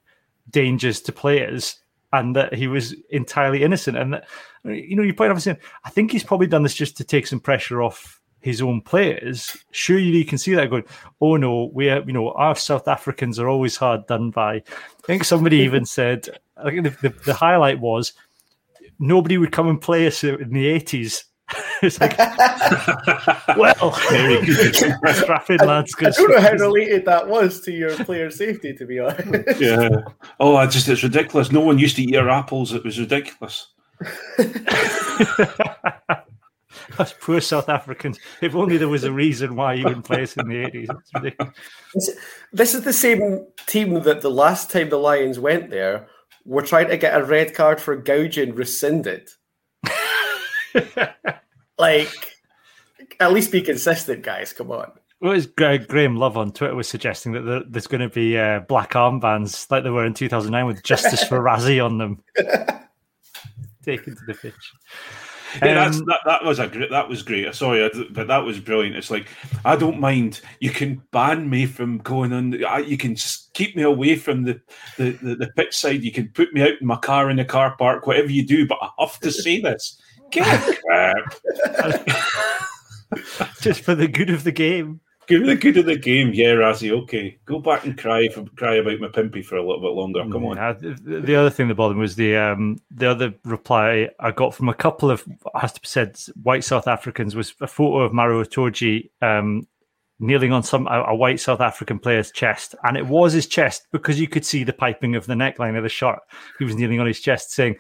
dangers to players and that he was entirely innocent. And that, you know, you point out, I think he's probably done this just to take some pressure off his own players, sure you can see that going, oh no, we are, you know, our South Africans are always hard done by. I think somebody even said, I think the, the, the, highlight was nobody would come and play us in the 80s. it's like, well, very good. Strapping lads. I don't know how related that was to your player safety, to be honest. Yeah. Oh, I just, it's ridiculous. No one used to eat your apples. It was ridiculous. Us poor South Africans. If only there was a reason why you wouldn't play us in the 80s. This, this is the same team that the last time the Lions went there were trying to get a red card for gouging rescinded. like, at least be consistent, guys. Come on. Well, was Graham Love on Twitter was suggesting that there's going to be uh, black armbands like there were in 2009 with Justice for Rassie on them. Taken to the pitch. Yeah, um, that, that was a great. That was great. Sorry, but that was brilliant. It's like I don't mind. You can ban me from going on. You can just keep me away from the, the, the, the pitch side. You can put me out in my car in the car park, whatever you do. But I have to say this. Get just for the good of the game. Give me the good of the game. Yeah, Rassie, okay. Go back and cry for, cry about Mapimpi for a little bit longer. Come yeah, on. The, the other thing that bothered me was the um, the other reply I got from a couple of has to be said white South Africans was a photo of Maro Itoje um, kneeling on some a, a, white South African player's chest, and it was his chest because you could see the piping of the neckline of the shirt. He was kneeling on his chest, saying,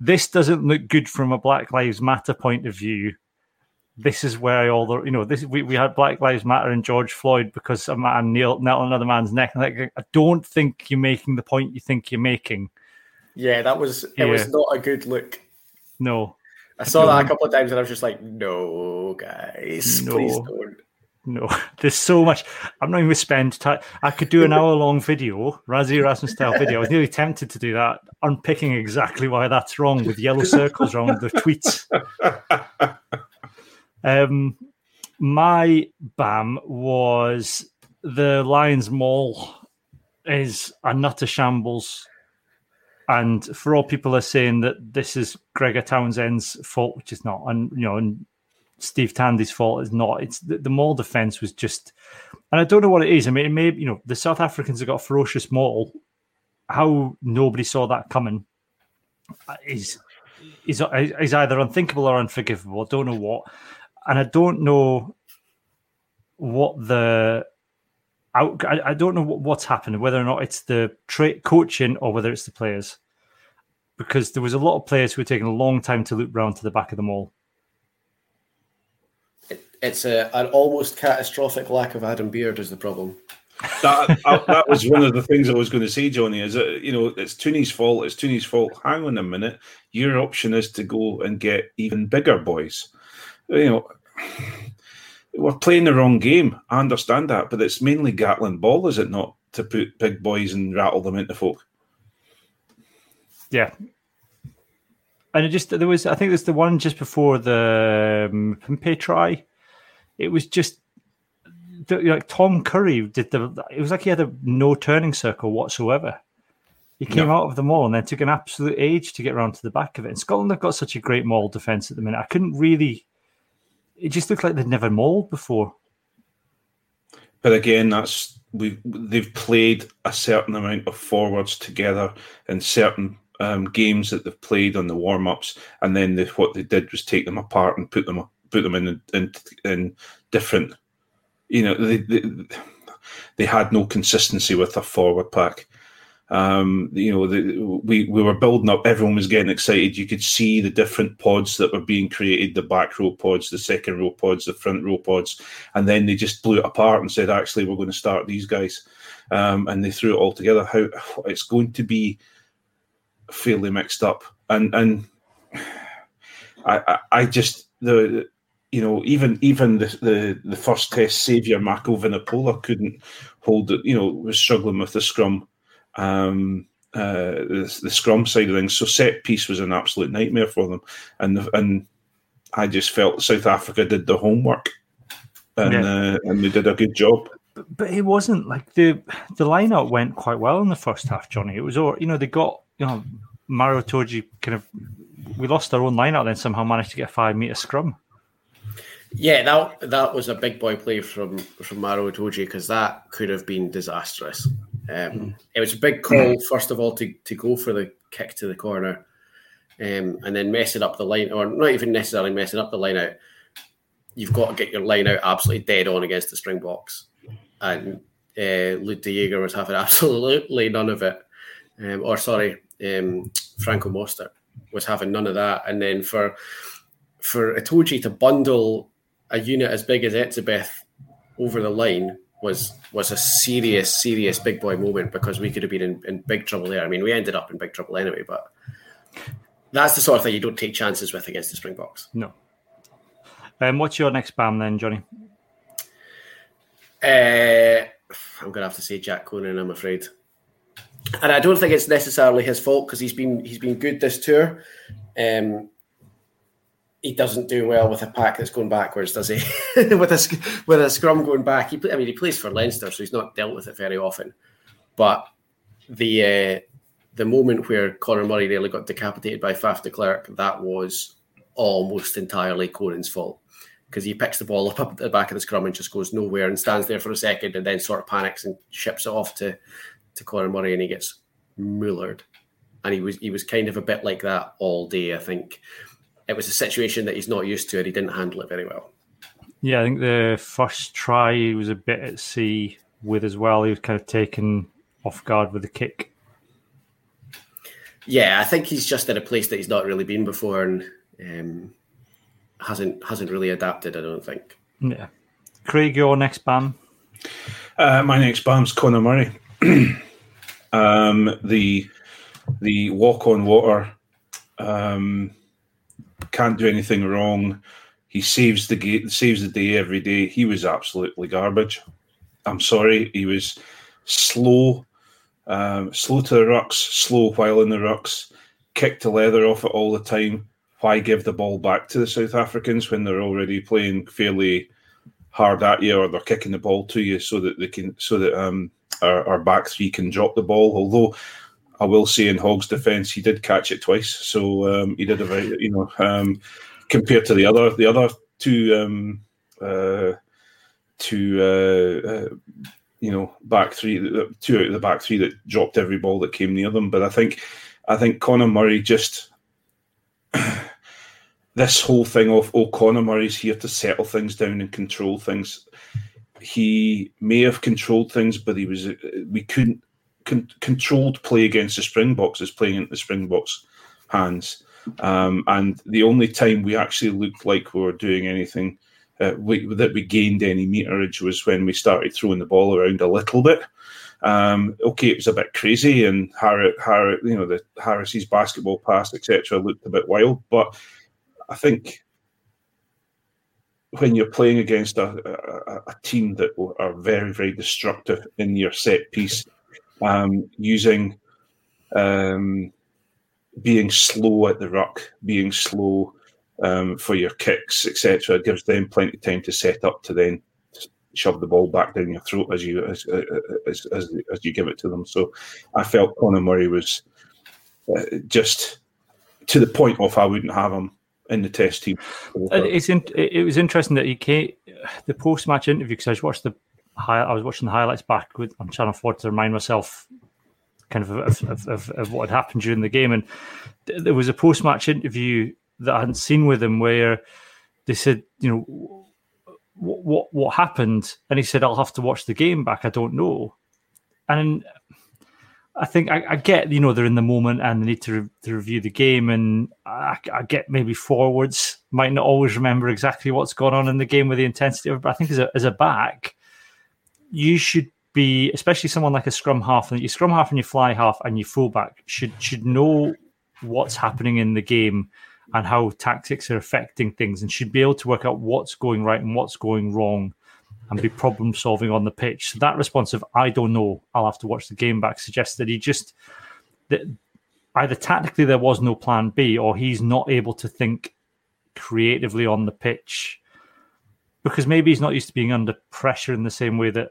"This doesn't look good from a Black Lives Matter point of view." This is where all the you know this we, we had Black Lives Matter and George Floyd because a man knelt, knelt on another man's neck. Like I don't think you're making the point you think you're making. Yeah, that was it. Yeah. Was not a good look. No, I saw no. that a couple of times and I was just like, no, guys, no. please don't. No, there's so much. I'm not even going to spend time. I could do an hour long video, Rassie Erasmus style video. I was nearly tempted to do that, unpicking exactly why that's wrong with yellow circles around the tweets. Um, my BAM was the Lions Maul is a nutter shambles. And for all people are saying that this is Gregor Townsend's fault, which is not, and you know, and Steve Tandy's fault is not. It's the, the maul defense was just, and I don't know what it is. I mean, maybe you know the South Africans have got a ferocious maul. How nobody saw that coming is is is either unthinkable or unforgivable. I don't know what, and I don't know what the out. I, I don't know what, what's happened, whether or not it's the tra- coaching or whether it's the players, because there was a lot of players who were taking a long time to loop round to the back of the maul. It, it's a, an almost catastrophic lack of Adam Beard is the problem. that that was one of the things I was going to say, Johnny. Is that you know it's Tooney's fault. It's Tooney's fault. Hang on a minute. Your option is to go and get even bigger boys. You know, we're playing the wrong game. I understand that, but it's mainly Gatland ball, is it not, to put big boys and rattle them into folk? Yeah. And it just there was, I think there's the one just before the um, Pimpe try. It was just like Tom Curry did the. It was like he had a no turning circle whatsoever. He came out of the maul and then took an absolute age to get around to the back of it. And Scotland have got such a great maul defence at the minute. I couldn't really it just looked like they'd never mauled before. But again, that's we they've played a certain amount of forwards together in certain um, games that they've played on the warm ups, and then they, what they did was take them apart and put them put them in in, in different. You know, they, they they had no consistency with their forward pack. Um, you know, the, we we were building up. Everyone was getting excited. You could see the different pods that were being created: the back row pods, the second row pods, the front row pods, and then they just blew it apart and said, "Actually, we're going to start these guys," um, and they threw it all together. How it's going to be fairly mixed up, and and I I, I just the you know, even even the the, the first test savior Mako Vunipola couldn't hold it. You know, was struggling with the scrum um, uh, the, the, scrum side of things. So set piece was an absolute nightmare for them, and and I just felt South Africa did the homework, and yeah. uh, and they did a good job. But, but it wasn't like the the lineup went quite well in the first half, Johnny. It was all you know. They got you know Maro Itoje kind of. We lost our own lineup, then somehow managed to get a five meter scrum. Yeah, that that was a big boy play from from Maro Itoje because that could have been disastrous. Um, mm. It was a big call, first of all, to, to go for the kick to the corner um, and then messing up the line, or not even necessarily messing up the line out. You've got to get your line out absolutely dead on against the Springboks. And uh, Lood De Jager was having absolutely none of it. Um, or, sorry, um, Franco Mostert was having none of that. And then for for Itoje to bundle a unit as big as Etzebeth over the line was was a serious, serious big boy moment because we could have been in, in big trouble there. I mean, we ended up in big trouble anyway, but that's the sort of thing you don't take chances with against the Springboks. No. Um, what's your next BAM then, Johnny? Uh, I'm going to have to say Jack Conan, I'm afraid. And I don't think it's necessarily his fault because he's been he's been good this tour. Um, he doesn't do well with a pack that's going backwards, does he? with a with a scrum going back, he I mean he plays for Leinster, so he's not dealt with it very often. But the uh, the moment where Conor Murray nearly got decapitated by Faf de Klerk, that was almost entirely Conan's fault because he picks the ball up, up at the back of the scrum and just goes nowhere and stands there for a second and then sort of panics and ships it off to to Conor Murray and he gets mullered. And he was he was kind of a bit like that all day, I think it was a situation that he's not used to and he didn't handle it very well. Yeah, I think the first try he was a bit at sea with as well. He was kind of taken off guard with the kick. Yeah, I think he's just in a place that he's not really been before and um, hasn't hasn't really adapted. I don't think. Yeah, Craig, your next BAM. Uh, my next BAM's Conor Murray. um, the the walk on water um, can't do anything wrong. He saves the gate, saves the day every day. He was absolutely garbage. I'm sorry, he was slow, um, slow to the rucks, slow while in the rucks, kicked the leather off it all the time. Why give the ball back to the South Africans when they're already playing fairly hard at you, or they're kicking the ball to you so that they can, so that um, our, our back three can drop the ball. Although I will say in Hogg's defence, he did catch it twice, so um, he did a very, you know, um, compared to the other the other two um, uh, two uh, uh, you know back three, two out of the back three that dropped every ball that came near them. But I think I think Conor Murray just this whole thing of oh Conor Murray's here to settle things down and control things. He may have controlled things, but he was we couldn't con- controlled play against the Springboks is playing into the Springboks' hands. Um, and the only time we actually looked like we were doing anything uh, we, that we gained any meterage was when we started throwing the ball around a little bit. Um, okay, it was a bit crazy, and Harris, you know, the Harris's basketball pass, etc., looked a bit wild. But I think when you're playing against a, a, a, team that are very, very destructive in your set piece, um, using um, being slow at the ruck, being slow um, for your kicks, etc., It gives them plenty of time to set up to then shove the ball back down your throat as you as, as, as, as you give it to them. So I felt Conor Murray was uh, just to the point of I wouldn't have him in the test team. It's in, it was interesting that he came the post match interview because I watched the I was watching the highlights back with on Channel Four to remind myself kind of of, of, of, of what had happened during the game, and there was a post match interview that I hadn't seen with him where they said, you know, what what what happened, and he said, "I'll have to watch the game back. I don't know," and. I think I, I, get, you know, they're in the moment and they need to, re- to review the game. And I, I, get maybe forwards might not always remember exactly what's going on in the game with the intensity of it. But I think as a, as a back, you should be, especially someone like a scrum half, and your scrum half and your fly half and your fullback should should know what's happening in the game and how tactics are affecting things, and should be able to work out what's going right and what's going wrong, and be problem solving on the pitch. So that response of "I don't know," I'll have to watch the game back suggests that he just that either tactically there was no plan B, or he's not able to think creatively on the pitch because maybe he's not used to being under pressure in the same way that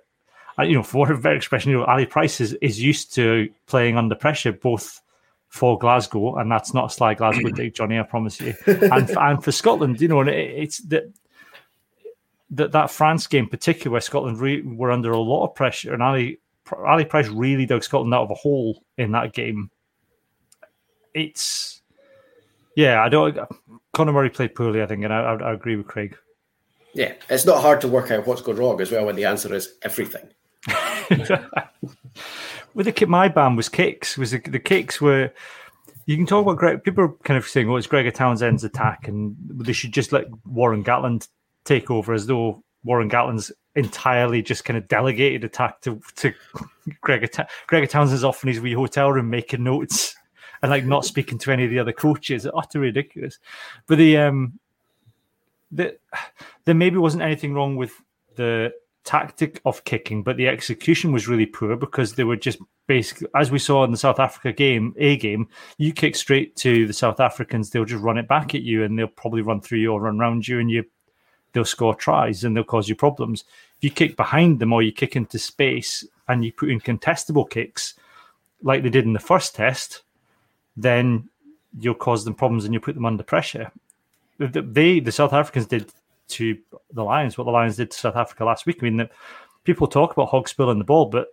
you know, for whatever expression, you know, Ali Price is, is used to playing under pressure, both for Glasgow, and that's not a sly Glasgow dig, Johnny, I promise you, and, and for Scotland, you know, and it, it's that that that France game, particularly where Scotland re- were under a lot of pressure, and Ali Ali Price really dug Scotland out of a hole in that game. It's yeah, I don't. Conor Murray played poorly, I think, and I, I, I agree with Craig. Yeah, it's not hard to work out what's gone wrong as well when the answer is everything. With the my band was kicks. Was the, the kicks were you can talk about Greg. People are kind of saying, "Oh, it's Gregor Townsend's attack," and they should just let Warren Gatland take over, as though Warren Gatland's entirely just kind of delegated attack to to Gregor. Ta- Gregor Townsend's off in his wee hotel room making notes and like not speaking to any of the other coaches. It's utterly ridiculous. But the um, the there maybe wasn't anything wrong with the tactic of kicking, but the execution was really poor because they were just basically, as we saw in the South Africa game, A game, you kick straight to the South Africans, they'll just run it back at you and they'll probably run through you or run around you and you they'll score tries and they'll cause you problems. If you kick behind them or you kick into space and you put in contestable kicks like they did in the first test, then you'll cause them problems and you'll put them under pressure. They, the South Africans did to the Lions, what the Lions did to South Africa last week. I mean, the, people talk about Hogg spilling the ball, but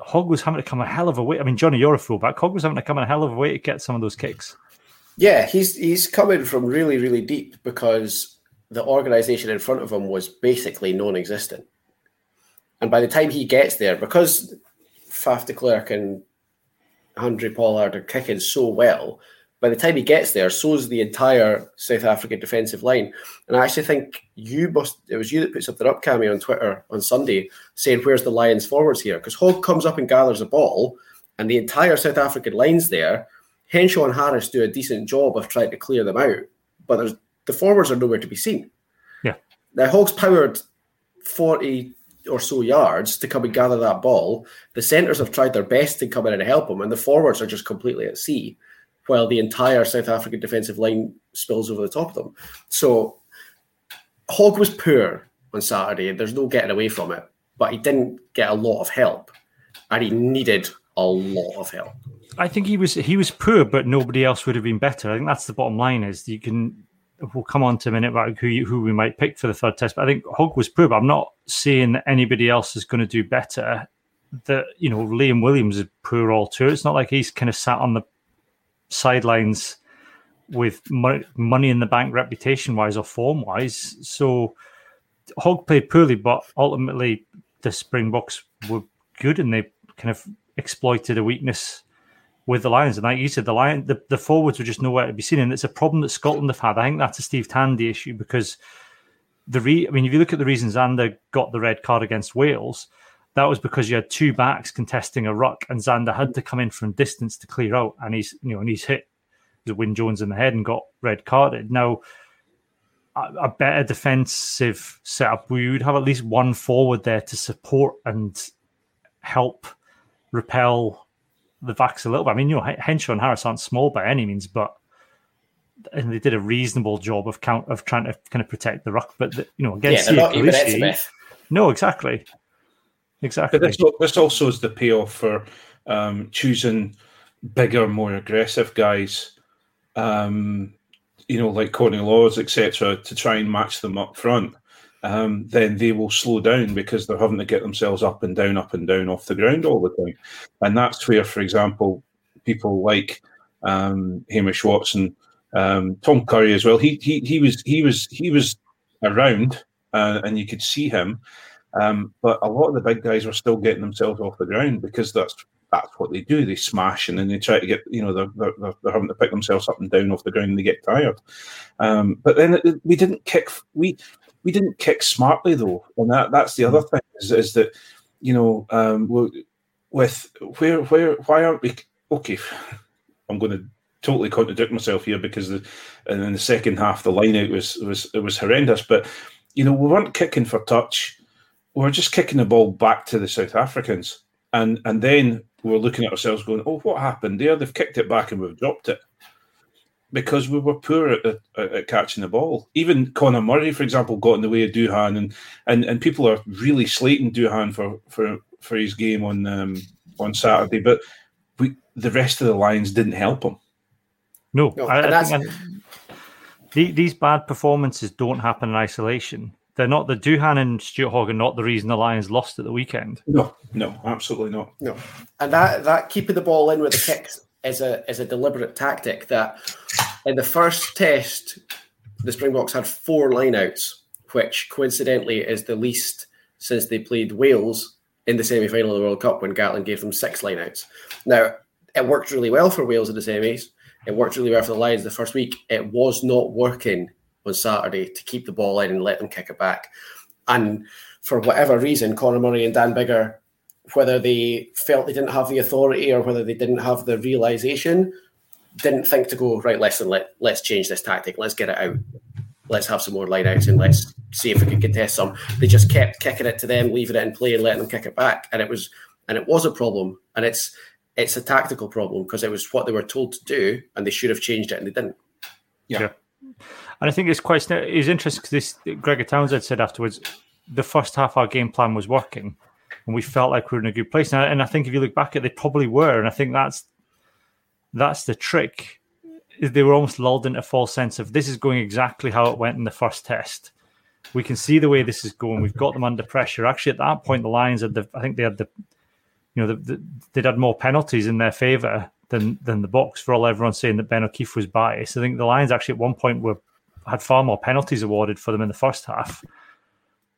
Hogg was having to come a hell of a way. I mean, Johnny, you're a fullback. Hogg was having to come a hell of a way to get some of those kicks. Yeah, he's he's coming from really, really deep because the organisation in front of him was basically non-existent. And by the time he gets there, because Faf de Klerk and Handré Pollard are kicking so well, by the time he gets there, so is the entire South African defensive line. And I actually think you must, it was you that put something up, Cammy, on Twitter on Sunday saying, Where's the Lions forwards here? Because Hogg comes up and gathers a ball, and the entire South African line's there. Henshaw and Harris do a decent job of trying to clear them out, but there's, the forwards are nowhere to be seen. Yeah. Now, Hogg's powered 40 or so yards to come and gather that ball. The centres have tried their best to come in and help him, and the forwards are just completely at sea while the entire South African defensive line spills over the top of them. So Hogg was poor on Saturday. There's no getting away from it, but he didn't get a lot of help, and he needed a lot of help. I think he was he was poor, but nobody else would have been better. I think that's the bottom line. Is you can we'll come on to a minute about who you, who we might pick for the third test. But I think Hogg was poor, but I'm not seeing that anybody else is going to do better. That you know Liam Williams is poor all too. It's not like he's kind of sat on the sidelines with money in the bank, reputation wise or form wise. So Hogg played poorly, but ultimately the Springboks were good and they kind of exploited a weakness with the Lions. And like you said, the Lion, the, the forwards were just nowhere to be seen, and it's a problem that Scotland have had. I think that's a Steve Tandy issue because the re, I mean, if you look at the reason Zander got the red card against Wales, that was because you had two backs contesting a ruck, and Zander had to come in from distance to clear out, and he's you know, and he's hit the Wyn Jones in the head and got red carded. Now, a, a better defensive setup, we would have at least one forward there to support and help repel the backs a little bit. I mean, you know, Henshaw and Harris aren't small by any means, but and they did a reasonable job of count of trying to kind of protect the ruck. But the, you know, against yeah, not even no, exactly, exactly. But this, this also is the payoff for um, choosing bigger, more aggressive guys. Um, you know, like Courtney Lawes, etc., to try and match them up front. Um, then they will slow down because they're having to get themselves up and down, up and down off the ground all the time. And that's where, for example, people like um, Hamish Watson um, Tom Curry as well. He he he was he was he was around, uh, and you could see him. Um, but a lot of the big guys were still getting themselves off the ground because that's that's what they do. They smash and then they try to get you know they're, they're, they're having to pick themselves up and down off the ground and they get tired. Um, but then it, we didn't kick we we didn't kick smartly though, and that that's the other thing is, is that you know um, with where where why aren't we okay? I'm going to totally contradict myself here because the, and in the second half the line out was was it was horrendous. But you know we weren't kicking for touch; were just kicking the ball back to the South Africans, and and then we're looking at ourselves going, "Oh, what happened there? They've kicked it back and we've dropped it." Because we were poor at, at, at catching the ball. Even Conor Murray, for example, got in the way of Duhan, and and, and people are really slating Duhan for for, for his game on um, on Saturday. But we the rest of the Lions didn't help him no, no I, I think the, these bad performances don't happen in isolation. They're not the Duhan and Stuart Hogg are not the reason the Lions lost at the weekend. No, no, absolutely not. No, and that that keeping the ball in with the kicks is a is a deliberate tactic. That in the first test, the Springboks had four lineouts, which coincidentally is the least since they played Wales in the semi final of the World Cup when Gatland gave them six lineouts. Now it worked really well for Wales in the semis it worked really well for the Lions the first week. It was not working on Saturday to keep the ball in and let them kick it back. And for whatever reason, Conor Murray and Dan Biggar, whether they felt they didn't have the authority or whether they didn't have the realization, didn't think to go right. Listen, let let's change this tactic. Let's get it out. Let's have some more lineouts and let's see if we can contest some. They just kept kicking it to them, leaving it in play, and letting them kick it back. And it was and it was a problem. And it's it's a tactical problem because it was what they were told to do, and they should have changed it, and they didn't. Yeah, yeah. And I think it's quite it's interesting because this Gregor Townsend said afterwards, the first half our game plan was working, and we felt like we were in a good place. And I, and I think if you look back at, it, they probably were, and I think that's that's the trick. They were almost lulled into a false sense of this is going exactly how it went in the first test. We can see the way this is going. We've got them under pressure. Actually, at that point, the Lions had the. I think they had the you know, the, the, they'd had more penalties in their favour than than the Boks For all everyone saying that Ben O'Keeffe was biased, I think the Lions actually at one point were had far more penalties awarded for them in the first half.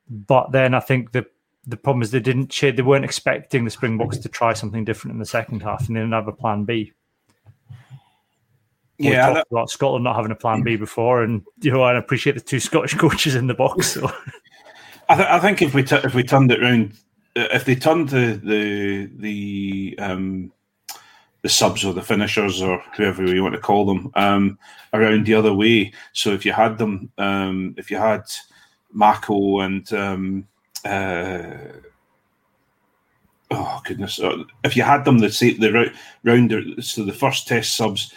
But then I think the the problem is they didn't they weren't expecting the Springboks to try something different in the second half, and they didn't have a plan B. We yeah, talked that... about Scotland not having a plan B before, and you know I appreciate the two Scottish coaches in the box. So. I, th- I think if we t- if we turned it around if they turned the the the um, the subs or the finishers or whoever you want to call them um, around the other way. So if you had them, um, if you had Mako and um, uh, oh goodness, uh, if you had them the say the round so the first test subs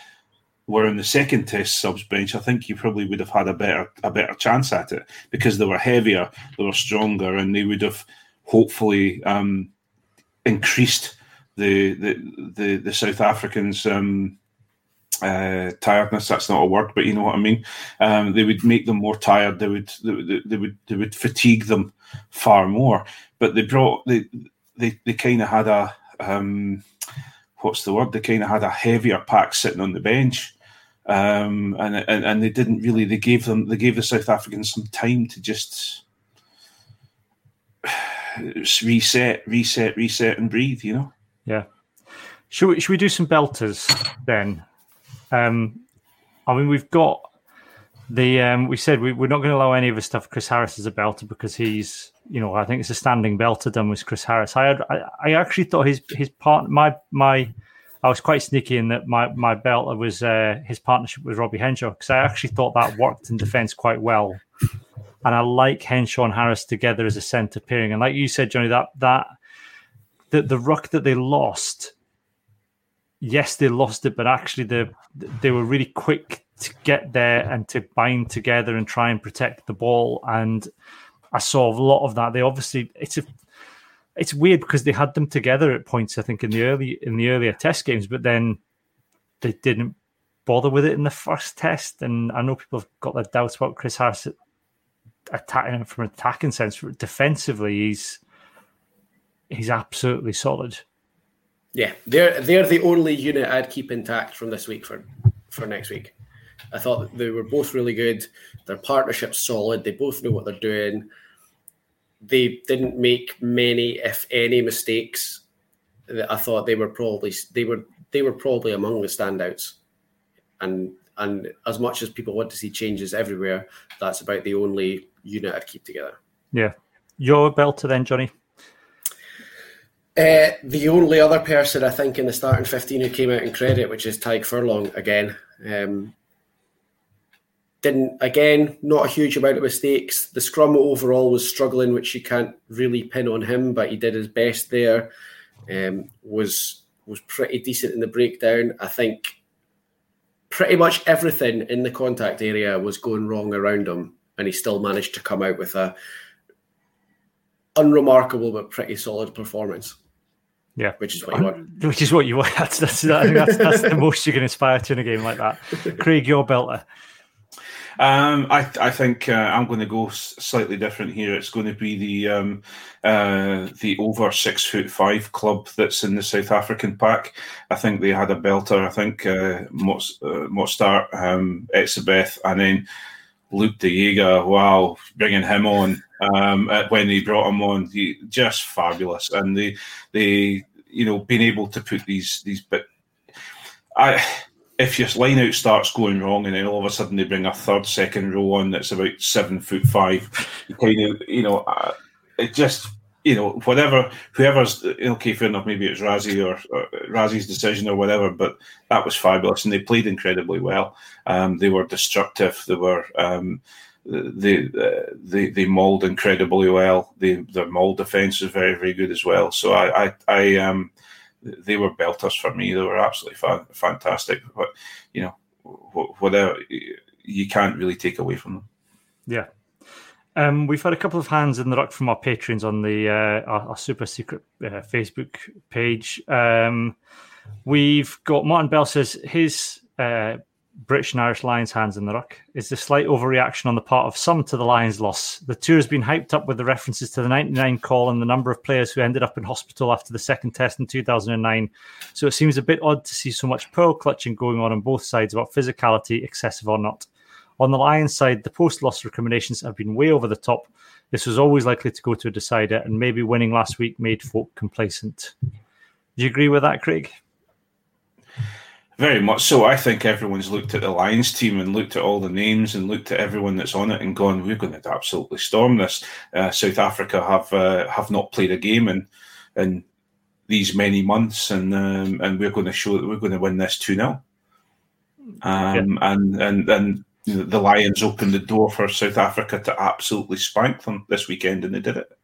were in the second test subs bench, I think you probably would have had a better a better chance at it because they were heavier, they were stronger, and they would have hopefully um, increased the, the the the, South Africans. Um, uh, tiredness. That's not a word, but you know what I mean. Um, they would make them more tired. They would they, they would they would fatigue them far more. But they brought they they, they kind of had a um, what's the word? They kind of had a heavier pack sitting on the bench, um, and, and and they didn't really. They gave them they gave the South Africans some time to just reset, reset, reset, and breathe. You know. Yeah. Should we should we do some belters then? Um, I mean, we've got the um, we said we, we're not going to allow any of the stuff Chris Harris is a belter because he's you know I think it's a standing belter done with Chris Harris. I had I, I actually thought his his part my my I was quite sneaky in that my my belter was uh, his partnership with Robbie Henshaw because I actually thought that worked in defence quite well, and I like Henshaw and Harris together as a centre pairing. And like you said, Johnny, that that the the ruck that they lost yes, they lost it, but actually they they were really quick to get there and to bind together and try and protect the ball. And I saw a lot of that. They obviously it's a it's weird because they had them together at points. I think in the early in the earlier test games, but then they didn't bother with it in the first test. And I know people have got their doubts about Chris Harris attacking from an attacking sense. Defensively, he's he's absolutely solid. Yeah, they're they're the only unit I'd keep intact from this week for for next week. I thought they were both really good. Their partnership's solid. They both know what they're doing. They didn't make many, if any, mistakes. I thought they were probably they were they were probably among the standouts. And and as much as people want to see changes everywhere, that's about the only unit I'd keep together. Yeah, your belter then, Johnny. Uh, the only other person I think in the starting 15 who came out in credit, which is Tadhg Furlong again. Um, didn't, again, not a huge amount of mistakes. The scrum overall was struggling, which you can't really pin on him, but he did his best there. Um, was was pretty decent in the breakdown. I think pretty much everything in the contact area was going wrong around him, and he still managed to come out with a unremarkable but pretty solid performance. Yeah, which is what you want. Which is what you want. That's that's, that's, that's the most you can aspire to in a game like that. Craig, your belter. Um, I, I think uh, I'm going to go slightly different here. It's going to be the um, uh, the over six foot five club that's in the South African pack. I think they had a belter. I think uh, Mostert, uh, um, Etzebeth, and then Lood De Jager. Wow, bringing him on um, when they brought him on, he, just fabulous. And they, they, you know, being able to put these these but I if your line out starts going wrong and then all of a sudden they bring a third second row on that's about seven foot five, you kind of you know uh, it just you know whatever whoever's okay fair enough maybe it's Rassie or, or Rassie's decision or whatever, but that was fabulous and they played incredibly well. Um, they were destructive. They were. Um, they they they mould incredibly well. They, their maul defense is very very good as well. So I I, I um they were belters for me. They were absolutely fa- fantastic. But you know whatever you can't really take away from them. Yeah. Um, we've had a couple of hands in the ruck from our patrons on the uh, our, our, super secret uh, Facebook page. Um, we've got Martin Bell says his uh, British and Irish Lions hands in the ruck is the slight overreaction on the part of some to the Lions' loss. The tour has been hyped up with the references to the 99 call and the number of players who ended up in hospital after the second test in 2009. So it seems a bit odd to see so much pearl clutching going on on both sides about physicality, excessive or not. On the Lions side, the post loss recriminations have been way over the top. This was always likely to go to a decider, and maybe winning last week made folk complacent. Do you agree with that, Craig? Very much so. I think everyone's looked at the Lions team and looked at all the names and looked at everyone that's on it and gone, "We're going to absolutely storm this." Uh, South Africa have uh, have not played a game in in these many months, and um, and we're going to show that we're going to win this two 0 um, yeah. And and and the Lions opened the door for South Africa to absolutely spank them this weekend, and they did it.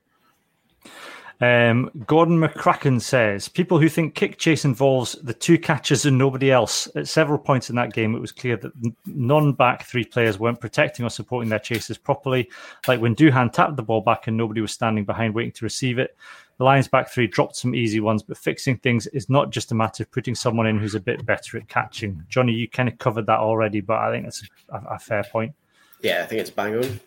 Um, Gordon McCracken says people who think kick chase involves the two catchers and nobody else. At several points in that game, it was clear that non-back three players weren't protecting or supporting their chasers properly. Like when Duhan tapped the ball back and nobody was standing behind waiting to receive it. The Lions back three dropped some easy ones, but fixing things is not just a matter of putting someone in who's a bit better at catching. Johnny, you kind of covered that already, but I think that's a, a fair point. Yeah, I think it's bang on.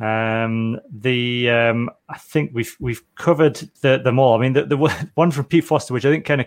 Um, the um, I think we've we've covered the, them all. I mean, the, the one from Pete Foster, which I think kind of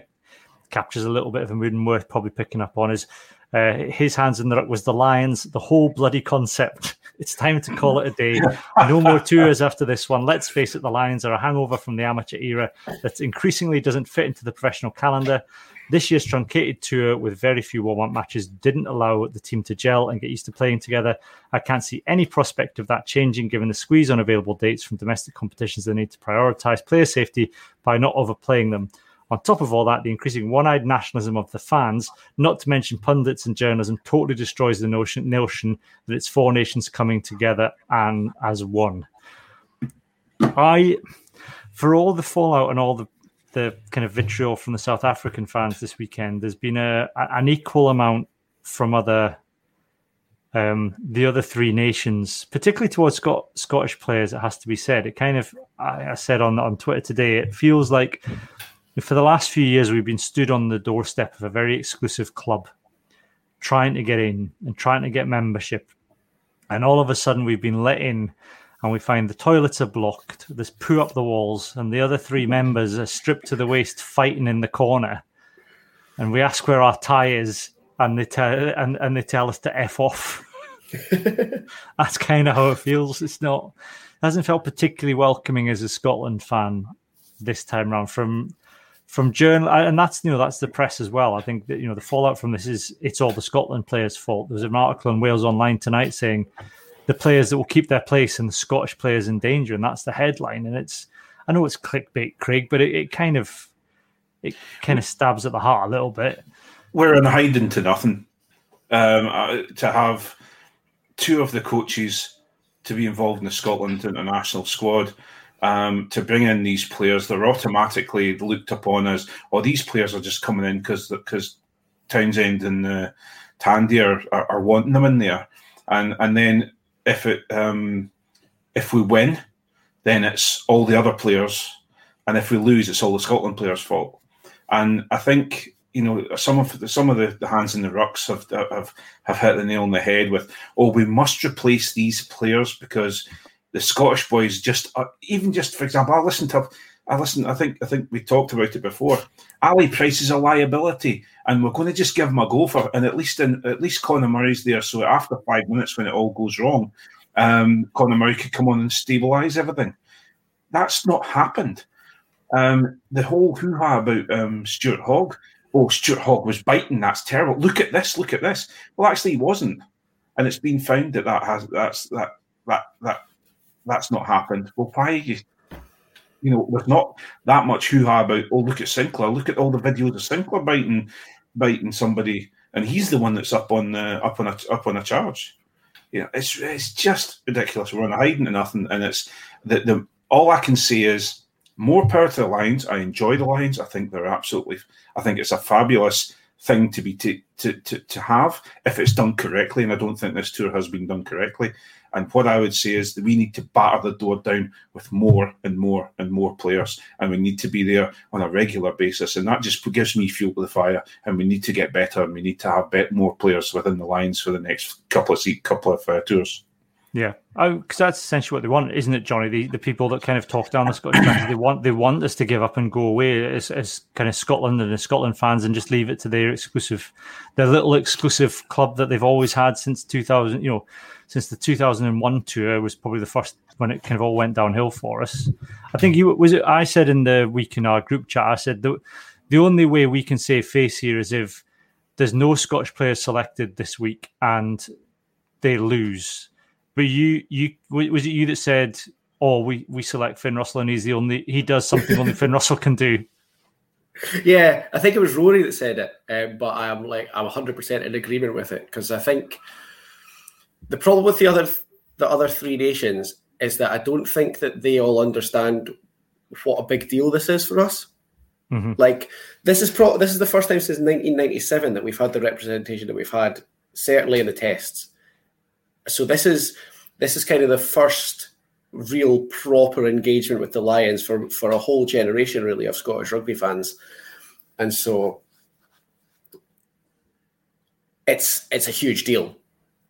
captures a little bit of a mood and worth probably picking up on is uh, his hands in the ruck was the Lions, the whole bloody concept. It's time to call it a day. No more tours after this one. Let's face it, the Lions are a hangover from the amateur era that increasingly doesn't fit into the professional calendar. This year's truncated tour with very few warm up matches didn't allow the team to gel and get used to playing together. I can't see any prospect of that changing given the squeeze on available dates from domestic competitions. They need to prioritise player safety by not overplaying them. On top of all that, the increasing one eyed nationalism of the fans, not to mention pundits and journalism, totally destroys the notion, notion that it's four nations coming together and as one. I, for all the fallout and all the, the kind of vitriol from the South African fans this weekend, there's been a, an equal amount from other um, the other three nations, particularly towards Scot- Scottish players, it has to be said. It kind of, I, I said on on Twitter today, it feels like for the last few years, we've been stood on the doorstep of a very exclusive club, trying to get in and trying to get membership. And all of a sudden, we've been let in, and we find the toilets are blocked. There's poo up the walls, and the other three members are stripped to the waist, fighting in the corner. And we ask where our tie is, and they tell and, and they tell us to f off. That's kind of how it feels. It's not it hasn't felt particularly welcoming as a Scotland fan this time around from from journal and that's you know that's the press as well. I think that you know the fallout from this is it's all the Scotland players' fault. There's an article in Wales Online tonight saying the players that will keep their place and the Scottish players in danger, and that's the headline. And it's I know it's clickbait, Craig, but it, it kind of it kind of stabs at the heart a little bit. We're in hiding to nothing. Um, uh, to have two of the coaches to be involved in the Scotland international squad um, to bring in these players, they're automatically looked upon as, oh, these players are just coming in because because Townsend and uh, Tandy are, are, are, wanting them in there, and and then if it um, if we win, then it's all the other players, and if we lose, it's all the Scotland players' fault. And I think you know some of the, some of the, the hands in the rucks have have have hit the nail on the head with, oh, we must replace these players because the Scottish boys just uh, even just for example, I listened to I listened. I think I think we talked about it before. Ali Price is a liability, and we're going to just give him a go for. And at least in at least Conor Murray's there, so after five minutes when it all goes wrong, um, Conor Murray could come on and stabilise everything. That's not happened. Um, the whole hoo ha about um, Stuart Hogg. Oh, Stuart Hogg was biting. That's terrible. Look at this. Look at this. Well, actually, he wasn't, and it's been found that that has that's that that that that's not happened. Well, why you, you know, there's not that much hoo ha about. Oh, look at Sinckler. Look at all the videos of Sinckler biting, biting somebody, and he's the one that's up on uh, up on a up on a charge. You know, it's it's just ridiculous. We're on hiding to nothing, and it's the the all I can say is more power to the Lions. I enjoy the Lions. I think they're absolutely. I think it's a fabulous thing to be to, to, to, to have if it's done correctly. And I don't think this tour has been done correctly. And what I would say is that we need to batter the door down with more and more and more players, and we need to be there on a regular basis. And that just gives me fuel to the fire. And we need to get better, and we need to have more players within the lines for the next couple of couple of uh, tours. Yeah, because oh, that's essentially what they want, isn't it, Johnny? The the people that kind of talk down the Scottish fans, they want they want us to give up and go away as, as kind of Scotland and the Scotland fans and just leave it to their exclusive, their little exclusive club that they've always had since two thousand. You know, since the two thousand and one tour was probably the first when it kind of all went downhill for us. I think you was it. I said in the week in our group chat, I said the the only way we can save face here is if there's no Scottish players selected this week and they lose but you, you was it you that said, "Oh, we we select Finn Russell, and he's the only he does something only Finn Russell can do." Yeah, I think it was Rory that said it, um, but I'm like I'm 100 percent in agreement with it because I think the problem with the other the other three nations is that I don't think that they all understand what a big deal this is for us. Mm-hmm. Like this is pro- this is the first time since 1997 that we've had the representation that we've had, certainly in the tests so this is this is kind of the first real proper engagement with the Lions for for a whole generation really of Scottish rugby fans, and so it's it's a huge deal,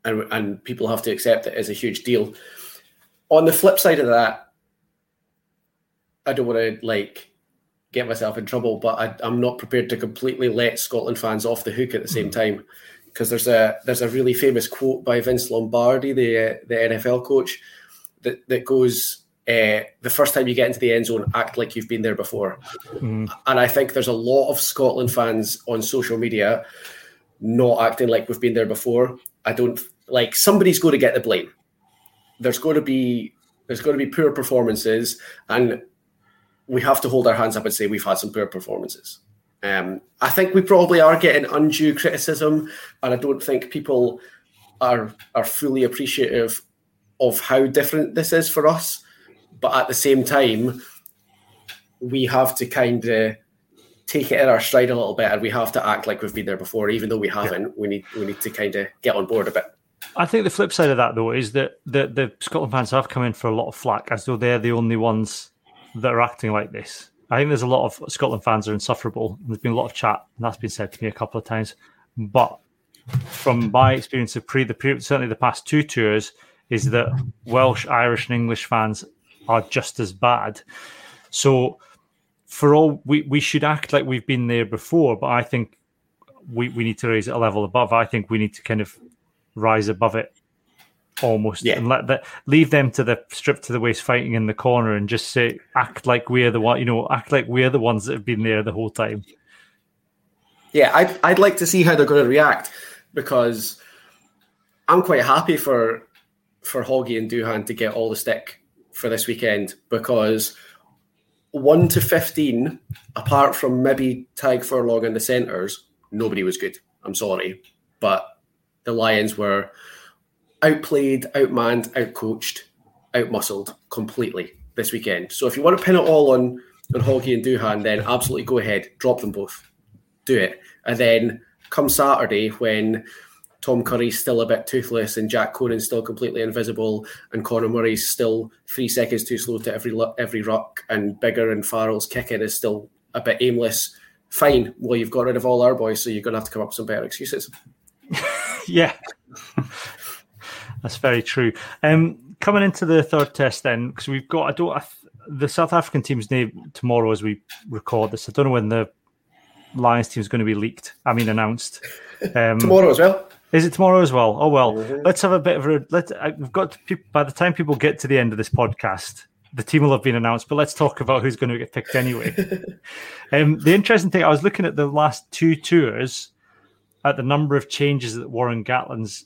and and people have to accept it as a huge deal. On the flip side of that, I don't want to like get myself in trouble, but I, am not prepared to completely let Scotland fans off the hook at the same time because there's a there's a really famous quote by Vince Lombardi, the uh, the NFL coach, that that goes. Uh, the first time you get into the end zone, act like you've been there before. Mm. And I think there's a lot of Scotland fans on social media not acting like we've been there before. I don't like somebody's going to get the blame. There's going to be there's going to be poor performances, and we have to hold our hands up and say we've had some poor performances. Um, I think we probably are getting undue criticism, and I don't think people are are fully appreciative of how different this is for us. But at the same time, we have to kind of take it in our stride a little bit, and we have to act like we've been there before, even though we haven't. Yeah. We need we need to kind of get on board a bit. I think the flip side of that, though, is that the, the Scotland fans have come in for a lot of flack as though they're the only ones that are acting like this. I think there's a lot of Scotland fans are insufferable. There's been a lot of chat, and that's been said to me a couple of times. But from my experience of pre the period, certainly the past two tours, is that Welsh, Irish, and English fans are just as bad. So for all we, we should act like we've been there before, but I think we, we need to raise it a level above. I think we need to kind of rise above it almost yeah. and let that leave them to the strip to the waist fighting in the corner and just say act like we're the one you know act like we're the ones that have been there the whole time yeah i'd, I'd like to see how they're going to react because i'm quite happy for for hoggy and Duhan to get all the stick for this weekend because 1 to 15 apart from maybe Tadhg Furlong in the centres nobody was good i'm sorry but the Lions were outplayed, outmanned, outcoached, outmuscled completely this weekend. So if you want to pin it all on on Hoggy and Duhan, then absolutely go ahead, drop them both, do it, and then come Saturday when Tom Curry's still a bit toothless and Jack Conan's still completely invisible and Conor Murray's still three seconds too slow to every every ruck and Biggar and Farrell's kicking is still a bit aimless. Fine, well you've got rid of all our boys, so you're going to have to come up with some better excuses. yeah, that's very true. Um, coming into the third test, then, because we've got I don't I, the South African team's name tomorrow as we record this. I don't know when the Lions team is going to be leaked. I mean, announced um, tomorrow as well. Is it tomorrow as well? Oh well, mm-hmm. let's have a bit of a let. We've got to, by the time people get to the end of this podcast, the team will have been announced. But let's talk about who's going to get picked anyway. um, the interesting thing, I was looking at the last two tours at the number of changes that Warren Gatland's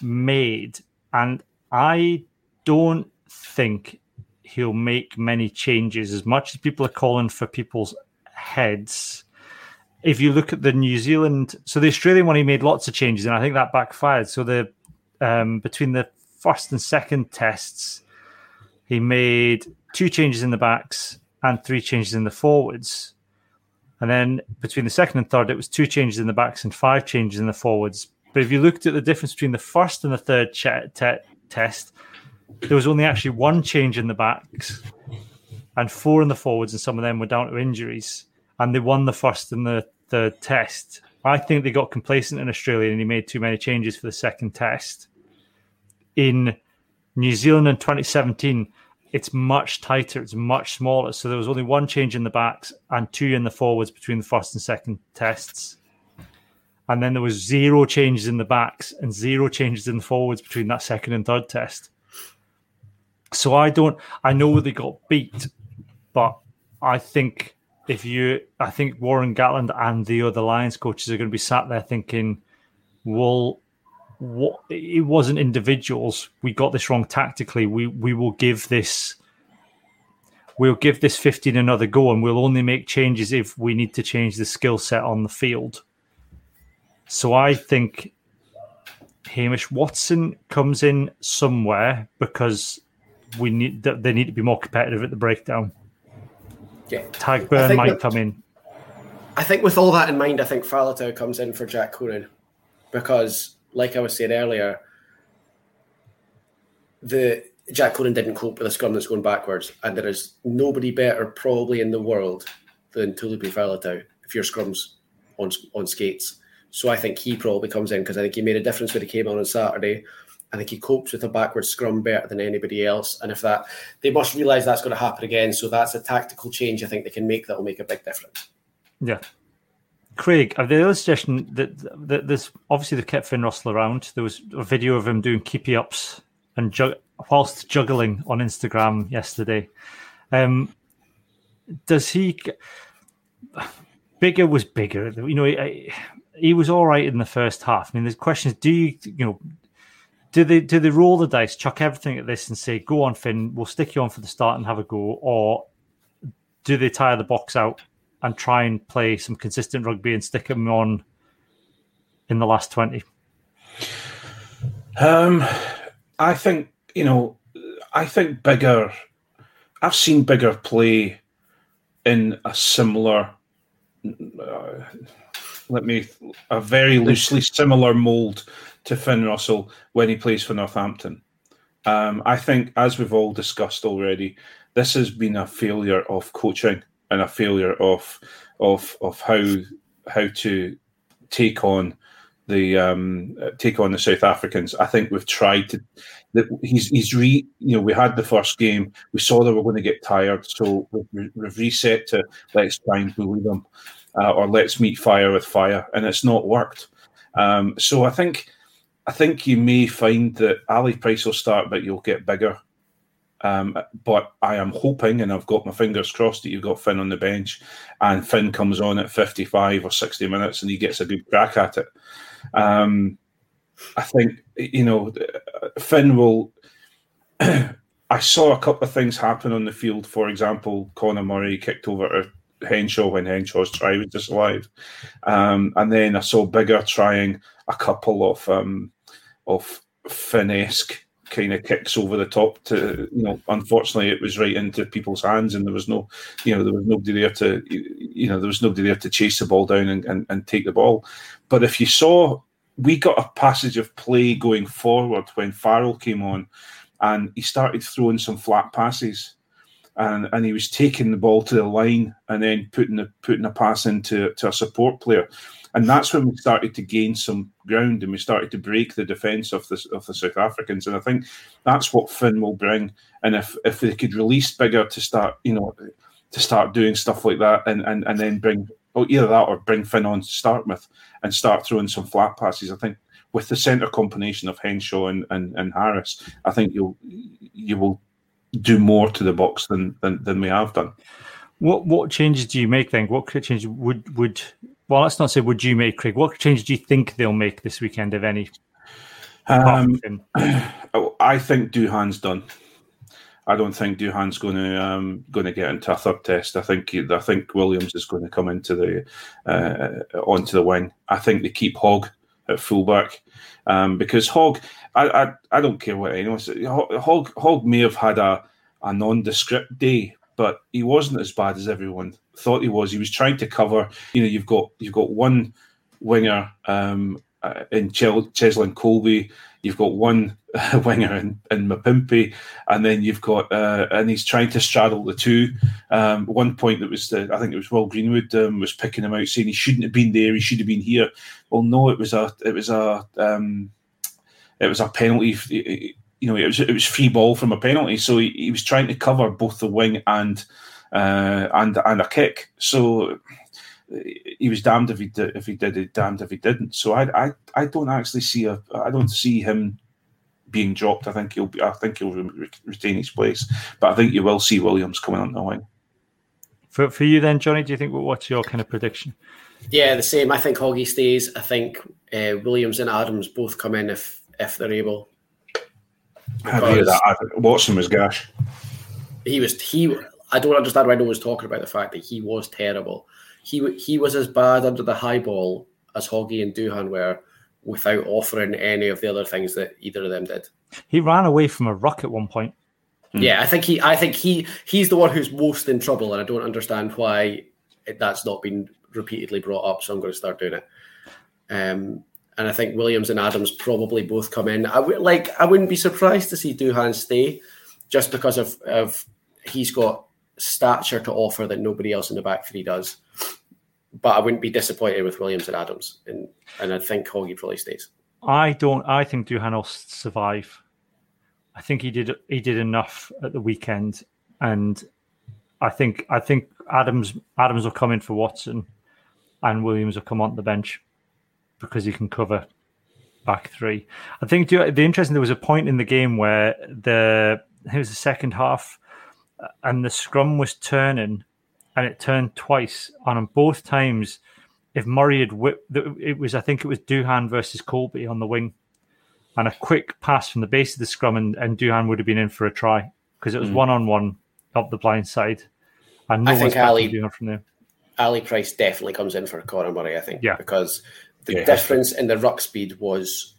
made, and I don't think he'll make many changes as much as people are calling for people's heads. If you look at the New Zealand, so the Australian one, he made lots of changes, and I think that backfired. So the um, between the first and second tests, he made two changes in the backs and three changes in the forwards. And then between the second and third, it was two changes in the backs and five changes in the forwards. But if you looked at the difference between the first and the third ch- te- test, there was only actually one change in the backs and four in the forwards, and some of them were down to injuries. And they won the first and the third test. I think they got complacent in Australia and he made too many changes for the second test. In New Zealand in 2017, it's much tighter, it's much smaller. So there was only one change in the backs and two in the forwards between the first and second tests. And then there was zero changes in the backs and zero changes in the forwards between that second and third test. So I don't I know they got beat, but I think if you I think Warren Gatland and the other Lions coaches are going to be sat there thinking, well, what it wasn't individuals. We got this wrong tactically. We we will give this we'll give this 15 another go and we'll only make changes if we need to change the skill set on the field. So I think Hamish Watson comes in somewhere because we need they need to be more competitive at the breakdown. Yeah. Tadhg Beirne might come in. I think with all that in mind, I think Faletau comes in for Jack Conan because like I was saying earlier, the Jack Conan didn't cope with a scrum that's going backwards, and there is nobody better probably in the world than Taulupe Faletau if your scrums on on skates. So I think he probably comes in because I think he made a difference when he came on on Saturday, I think he copes with a backward scrum better than anybody else. And if that, they must realise that's going to happen again. So that's a tactical change I think they can make that will make a big difference. Yeah. Craig, the other suggestion that, that there's obviously they kept Finn Russell around. There was a video of him doing keepy ups and ju- whilst juggling on Instagram yesterday. Um, does he? Biggar was Biggar. You know, he, he was all right in the first half. I mean, the question is, do you, you know, do they do they roll the dice, chuck everything at this, and say, "Go on, Finn, we'll stick you on for the start and have a go," or do they tire the Boks out and try and play some consistent rugby and stick him on in the last twenty? Um, I think you know, I think Biggar. I've seen Biggar play in a similar. Uh, let me a very loosely similar mold to Finn Russell when he plays for Northampton. Um, I think, as we've all discussed already, this has been a failure of coaching and a failure of of of how how to take on the um, take on the South Africans. I think we've tried to. That he's he's re you know we had the first game. We saw that we're going to get tired, so we've, we've reset to let's try and bully them, uh, or let's meet fire with fire, and it's not worked. Um, so I think I think you may find that Ali Price will start, but you'll get Biggar. Um, but I am hoping, and I've got my fingers crossed, that you've got Finn on the bench, and Finn comes on at 55 or 60 minutes, and he gets a good crack at it. Um, I think you know Finn will. I saw a couple of things happen on the field. For example, Conor Murray kicked over to Henshaw when Henshaw's try was disallowed, um, and then I saw Biggar trying a couple of um, of Finnesque kind of kicks over the top to you know unfortunately it was right into people's hands and there was no you know there was nobody there to you know there was nobody there to chase the ball down and, and, and take the ball. But if you saw we got a passage of play going forward when Farrell came on and he started throwing some flat passes and, and he was taking the ball to the line and then putting the putting a pass into to a support player and that's when we started to gain some ground and we started to break the defence of the of the South Africans. And I think that's what Finn will bring. And if if they could release Biggar to start, you know, to start doing stuff like that, and and and then bring oh, either that or bring Finn on to start with and start throwing some flat passes. I think with the centre combination of Henshaw and, and, and Harris, I think you'll you will do more to the Boks than, than than we have done. What what changes do you make then? What changes would would well, let's not say would you make, Craig. What changes do you think they'll make this weekend, if any? Um, I think Duhan's done. I don't think Duhan's going to um, going to get into a third test. I think I think Williams is going to come into the uh, onto the wing. I think they keep Hogg at fullback um, because Hogg. I, I, I don't care what anyone says. Hogg Hogg may have had a a nondescript day, but he wasn't as bad as everyone thought he was. He was trying to cover. You know, you've got you've got one winger um, uh, in Cheslin Kolbe. You've got one winger in, in Mapimpi, and then you've got uh, and he's trying to straddle the two. Um, one point that was the, I think it was Will Greenwood um, was picking him out, saying he shouldn't have been there. He should have been here. Well, no, it was a it was a um, it was a penalty you know, it was it was free ball from a penalty, so he, he was trying to cover both the wing and uh, and and a kick. So he was damned if he did, if he did it, damned if he didn't. So I I, I don't actually see a I don't see him being dropped. I think he'll be, I think he'll re- retain his place, but I think you will see Williams coming on the wing. For for you then, Johnny, do you think what's your kind of prediction? Yeah, the same. I think Hoggy stays. I think uh, Williams and Adams both come in if if they're able. I hear that. Watson was gash. He was he. I don't understand why no one's talking about the fact that he was terrible. He he was as bad under the high ball as Hoggy and Duhan were, without offering any of the other things that either of them did. He ran away from a ruck at one point. Yeah, I think he. I think he. He's the one who's most in trouble, and I don't understand why that's not been repeatedly brought up. So I'm going to start doing it. Um, and I think Williams and Adams probably both come in. I would like I wouldn't be surprised to see Duhan stay, just because of of he's got stature to offer that nobody else in the back three does. But I wouldn't be disappointed with Williams and Adams, and and I think Hoggy probably stays. I don't. I think Duhan will survive. I think he did. He did enough at the weekend, and I think. I think Adams. Adams will come in for Watson, and Williams will come on the bench because he can cover back three. I think the interesting. There was a point in the game where the it was the second half, and the scrum was turning, and it turned twice, and on both times if Murray had whipped, it was I think it was Duhan versus Kolbe on the wing, and a quick pass from the base of the scrum, and, and Duhan would have been in for a try because it was one on one up the blind side, and no I think Ali from there. Ali Price definitely comes in for Conor Murray. I think, yeah, because the yeah. difference in the ruck speed was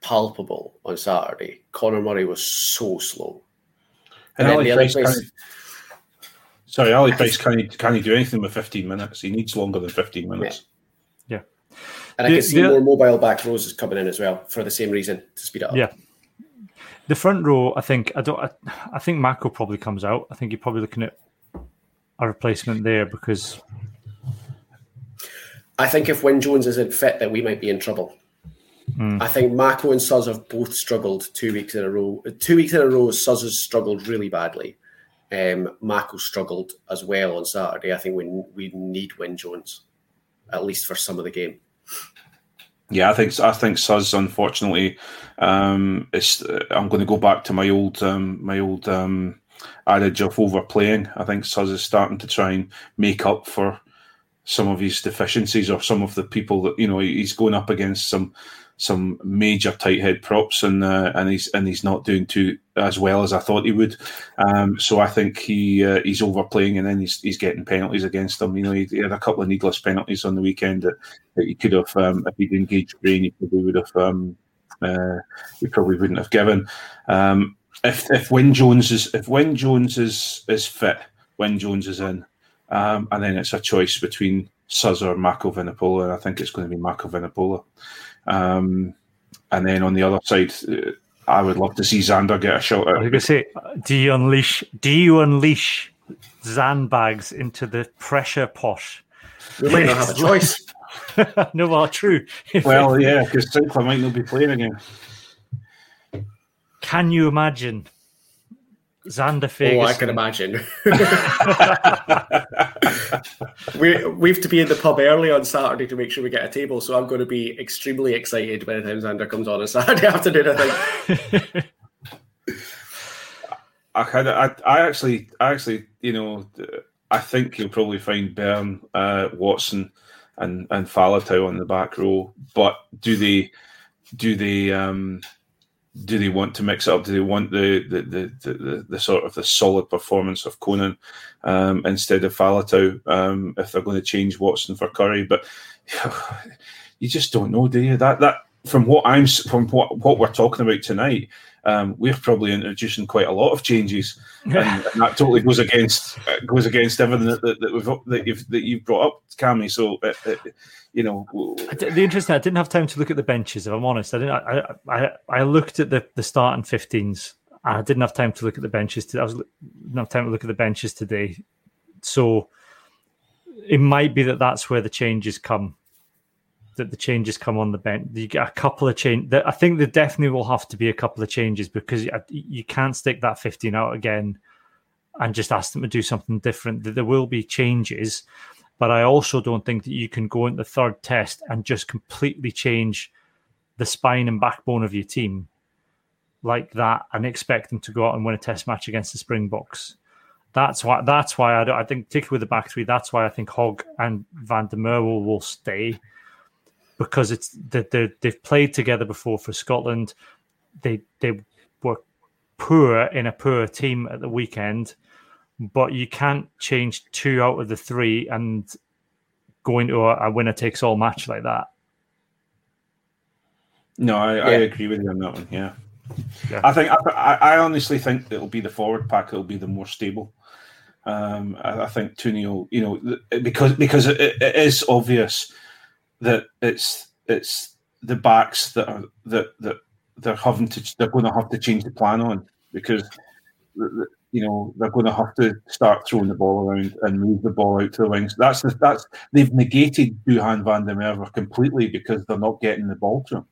palpable on Saturday. Conor Murray was so slow. And, and Ali Price, Price Sorry, Ali Price can't, can't he do anything with 15 minutes? He needs longer than 15 minutes. Yeah. yeah. And I can see the, more mobile back rows is coming in as well for the same reason to speed it up. Yeah. The front row, I think, I don't, I, I think Mako probably comes out. I think you're probably looking at a replacement there because. I think if Wyn Jones isn't fit, that we might be in trouble. Mm. I think Mako and Suz have both struggled two weeks in a row. Two weeks in a row, Suz has struggled really badly. Um, Mako struggled as well on Saturday. I think we we need Wyn Jones at least for some of the game. Yeah, I think I think Suz unfortunately um, is. I'm going to go back to my old um, my old um, adage of overplaying. I think Suz is starting to try and make up for some of his deficiencies or some of the people that you know he's going up against some some major tight head props, and uh, and he's and he's not doing too as well as I thought he would. Um, so I think he uh, he's overplaying, and then he's he's getting penalties against him. You know, he, he had a couple of needless penalties on the weekend that, that he could have, um, if he'd engaged Brain, he probably would have. Um, uh, he probably wouldn't have given. Um, if if Wyn Jones is if Wyn Jones is is fit, Wyn Jones is in, um, and then it's a choice between Suz or Mako Vunipola, and I think it's going to be Mako Vunipola. Um, and then on the other side, uh, I would love to see Zander get a shot. At. I was going to say, do you unleash? Do you unleash Zandbags into the pressure pot? We might not have a choice. no, well, true. well, yeah, because Sinckler might not be playing again. Can you imagine Zander Fagerson. Oh, I can imagine. we we have to be in the pub early on Saturday to make sure we get a table, so I'm going to be extremely excited by the time Zander comes on on Saturday afternoon. I think. I kind of, I, I actually, I actually, you know, I think you'll probably find Beirne, uh, Watson, and and Faletau on the back row. But do they, do they, um, do they want to mix it up? Do they want the the the, the, the sort of the solid performance of Conan um, instead of Faletau um, if they're going to change Watson for Curry? But you just don't know, do you? That that from what I'm from what what we're talking about tonight, um, we're probably introducing quite a lot of changes, and, and, that totally goes against goes against everything that, that, that we've that you've that you've brought up, Cammy. So, uh, uh, you know, the interesting. I didn't have time to look at the benches. If I'm honest, I didn't. I I, I looked at the the starting 15s. I didn't have time to look at the benches. To, I was didn't have time to look at the benches today. So it might be that that's where the changes come that the changes come on the bench. You get a couple of change. I think there definitely will have to be a couple of changes because you can't stick that 15 out again and just ask them to do something different. There will be changes, but I also don't think that you can go into the third test and just completely change the spine and backbone of your team like that and expect them to go out and win a test match against the Springboks. That's why. That's why I, I think, particularly with the back three, that's why I think Hogg and Van der Merwe will, will stay because it's that they they've played together before for Scotland. They they were poor in a poor team at the weekend, but you can't change two out of the three and go into a, a winner takes all match like that. No, I, yeah. I, agree with you on that one. Yeah, yeah. I think I, I honestly think it'll be the forward pack. It'll be the more stable. Um, I, I think Tunio, you know, because because it, it is obvious that it's it's the backs that are that that they're having to they're going to have to change the plan on because you know they're going to have to start throwing the ball around and move the ball out to the wings. That's the, that's they've negated Duhan van der Merwe completely because they're not getting the ball to him.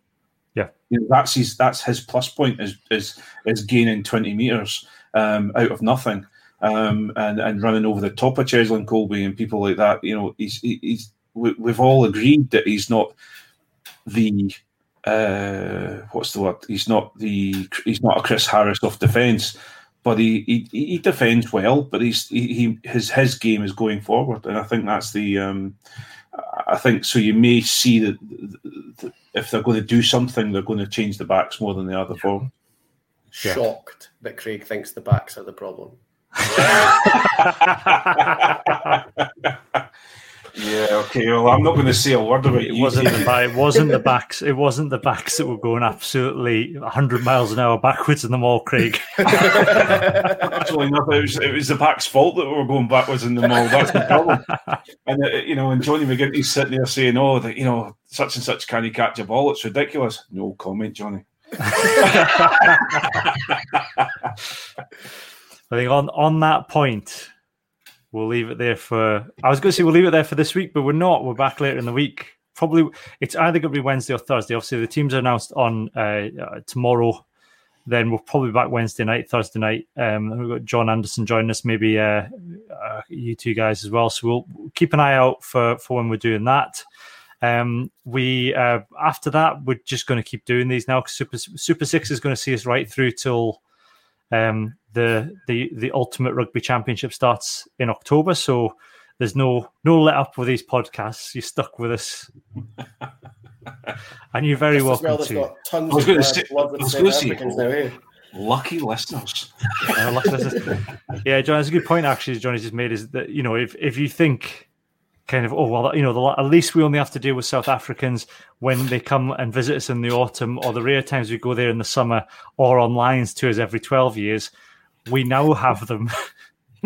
Yeah, you know, that's his that's his plus point is is is gaining twenty meters um, out of nothing um, and and running over the top of Cheslin Kolbe and people like that. You know, he's he's we, we've all agreed that he's not the uh, what's the word? He's not the he's not a Chris Harris of defence, but he, he he defends well. But he's he, he his his game is going forward, and I think that's the. Um, I think so. You may see that, that if they're going to do something, they're going to change the backs more than the other forwards. Shocked that Craig thinks the backs are the problem. Yeah, okay. Well, I'm not going to say a word about it. Wasn't the, it wasn't the backs. It wasn't the backs that were going absolutely 100 miles an hour backwards in the maul, Craig. Actually, no, it was, it was the back's fault that we were going backwards in the maul. That's the problem. And uh, you know, and Johnny McGinty's sitting there saying, "Oh, that you know, such and such can he catch a ball? It's ridiculous." No comment, Johnny. I think on on that point, we'll leave it there for. I was going to say we'll leave it there for this week, but we're not. We're back later in the week. Probably it's either going to be Wednesday or Thursday. Obviously, the teams are announced on uh, uh, tomorrow. Then we'll probably back Wednesday night, Thursday night. Um, we've got John Anderson joining us, maybe uh, uh, you two guys as well. So we'll keep an eye out for for when we're doing that. Um, we uh, after that we're just going to keep doing these now because Super Super Six is going to see us right through till um, the the the Ultimate Rugby Championship starts in October, so there's no no let up with these podcasts. You're stuck with us, and you're very Just welcome to. Tons I was going to say, was going eh? lucky listeners. uh, lucky listeners. Yeah, John, that's a good point. Actually, Johnny just made is that you know if if you think kind of, oh, well, you know, the, at least we only have to deal with South Africans when they come and visit us in the autumn, or the rare times we go there in the summer, or on Lions tours every 12 years. We now have them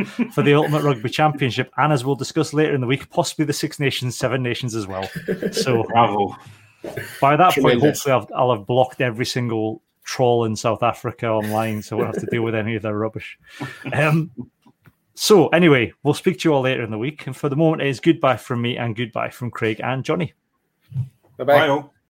for the Ultimate Rugby Championship, and as we'll discuss later in the week, possibly the Six Nations, Seven Nations as well. So, bravo. By that Tremendous. point, hopefully, I've, I'll have blocked every single troll in South Africa online, so I won't have to deal with any of their rubbish. Um, so, anyway, we'll speak to you all later in the week. And for the moment, it is goodbye from me and goodbye from Craig and Johnny. Bye bye.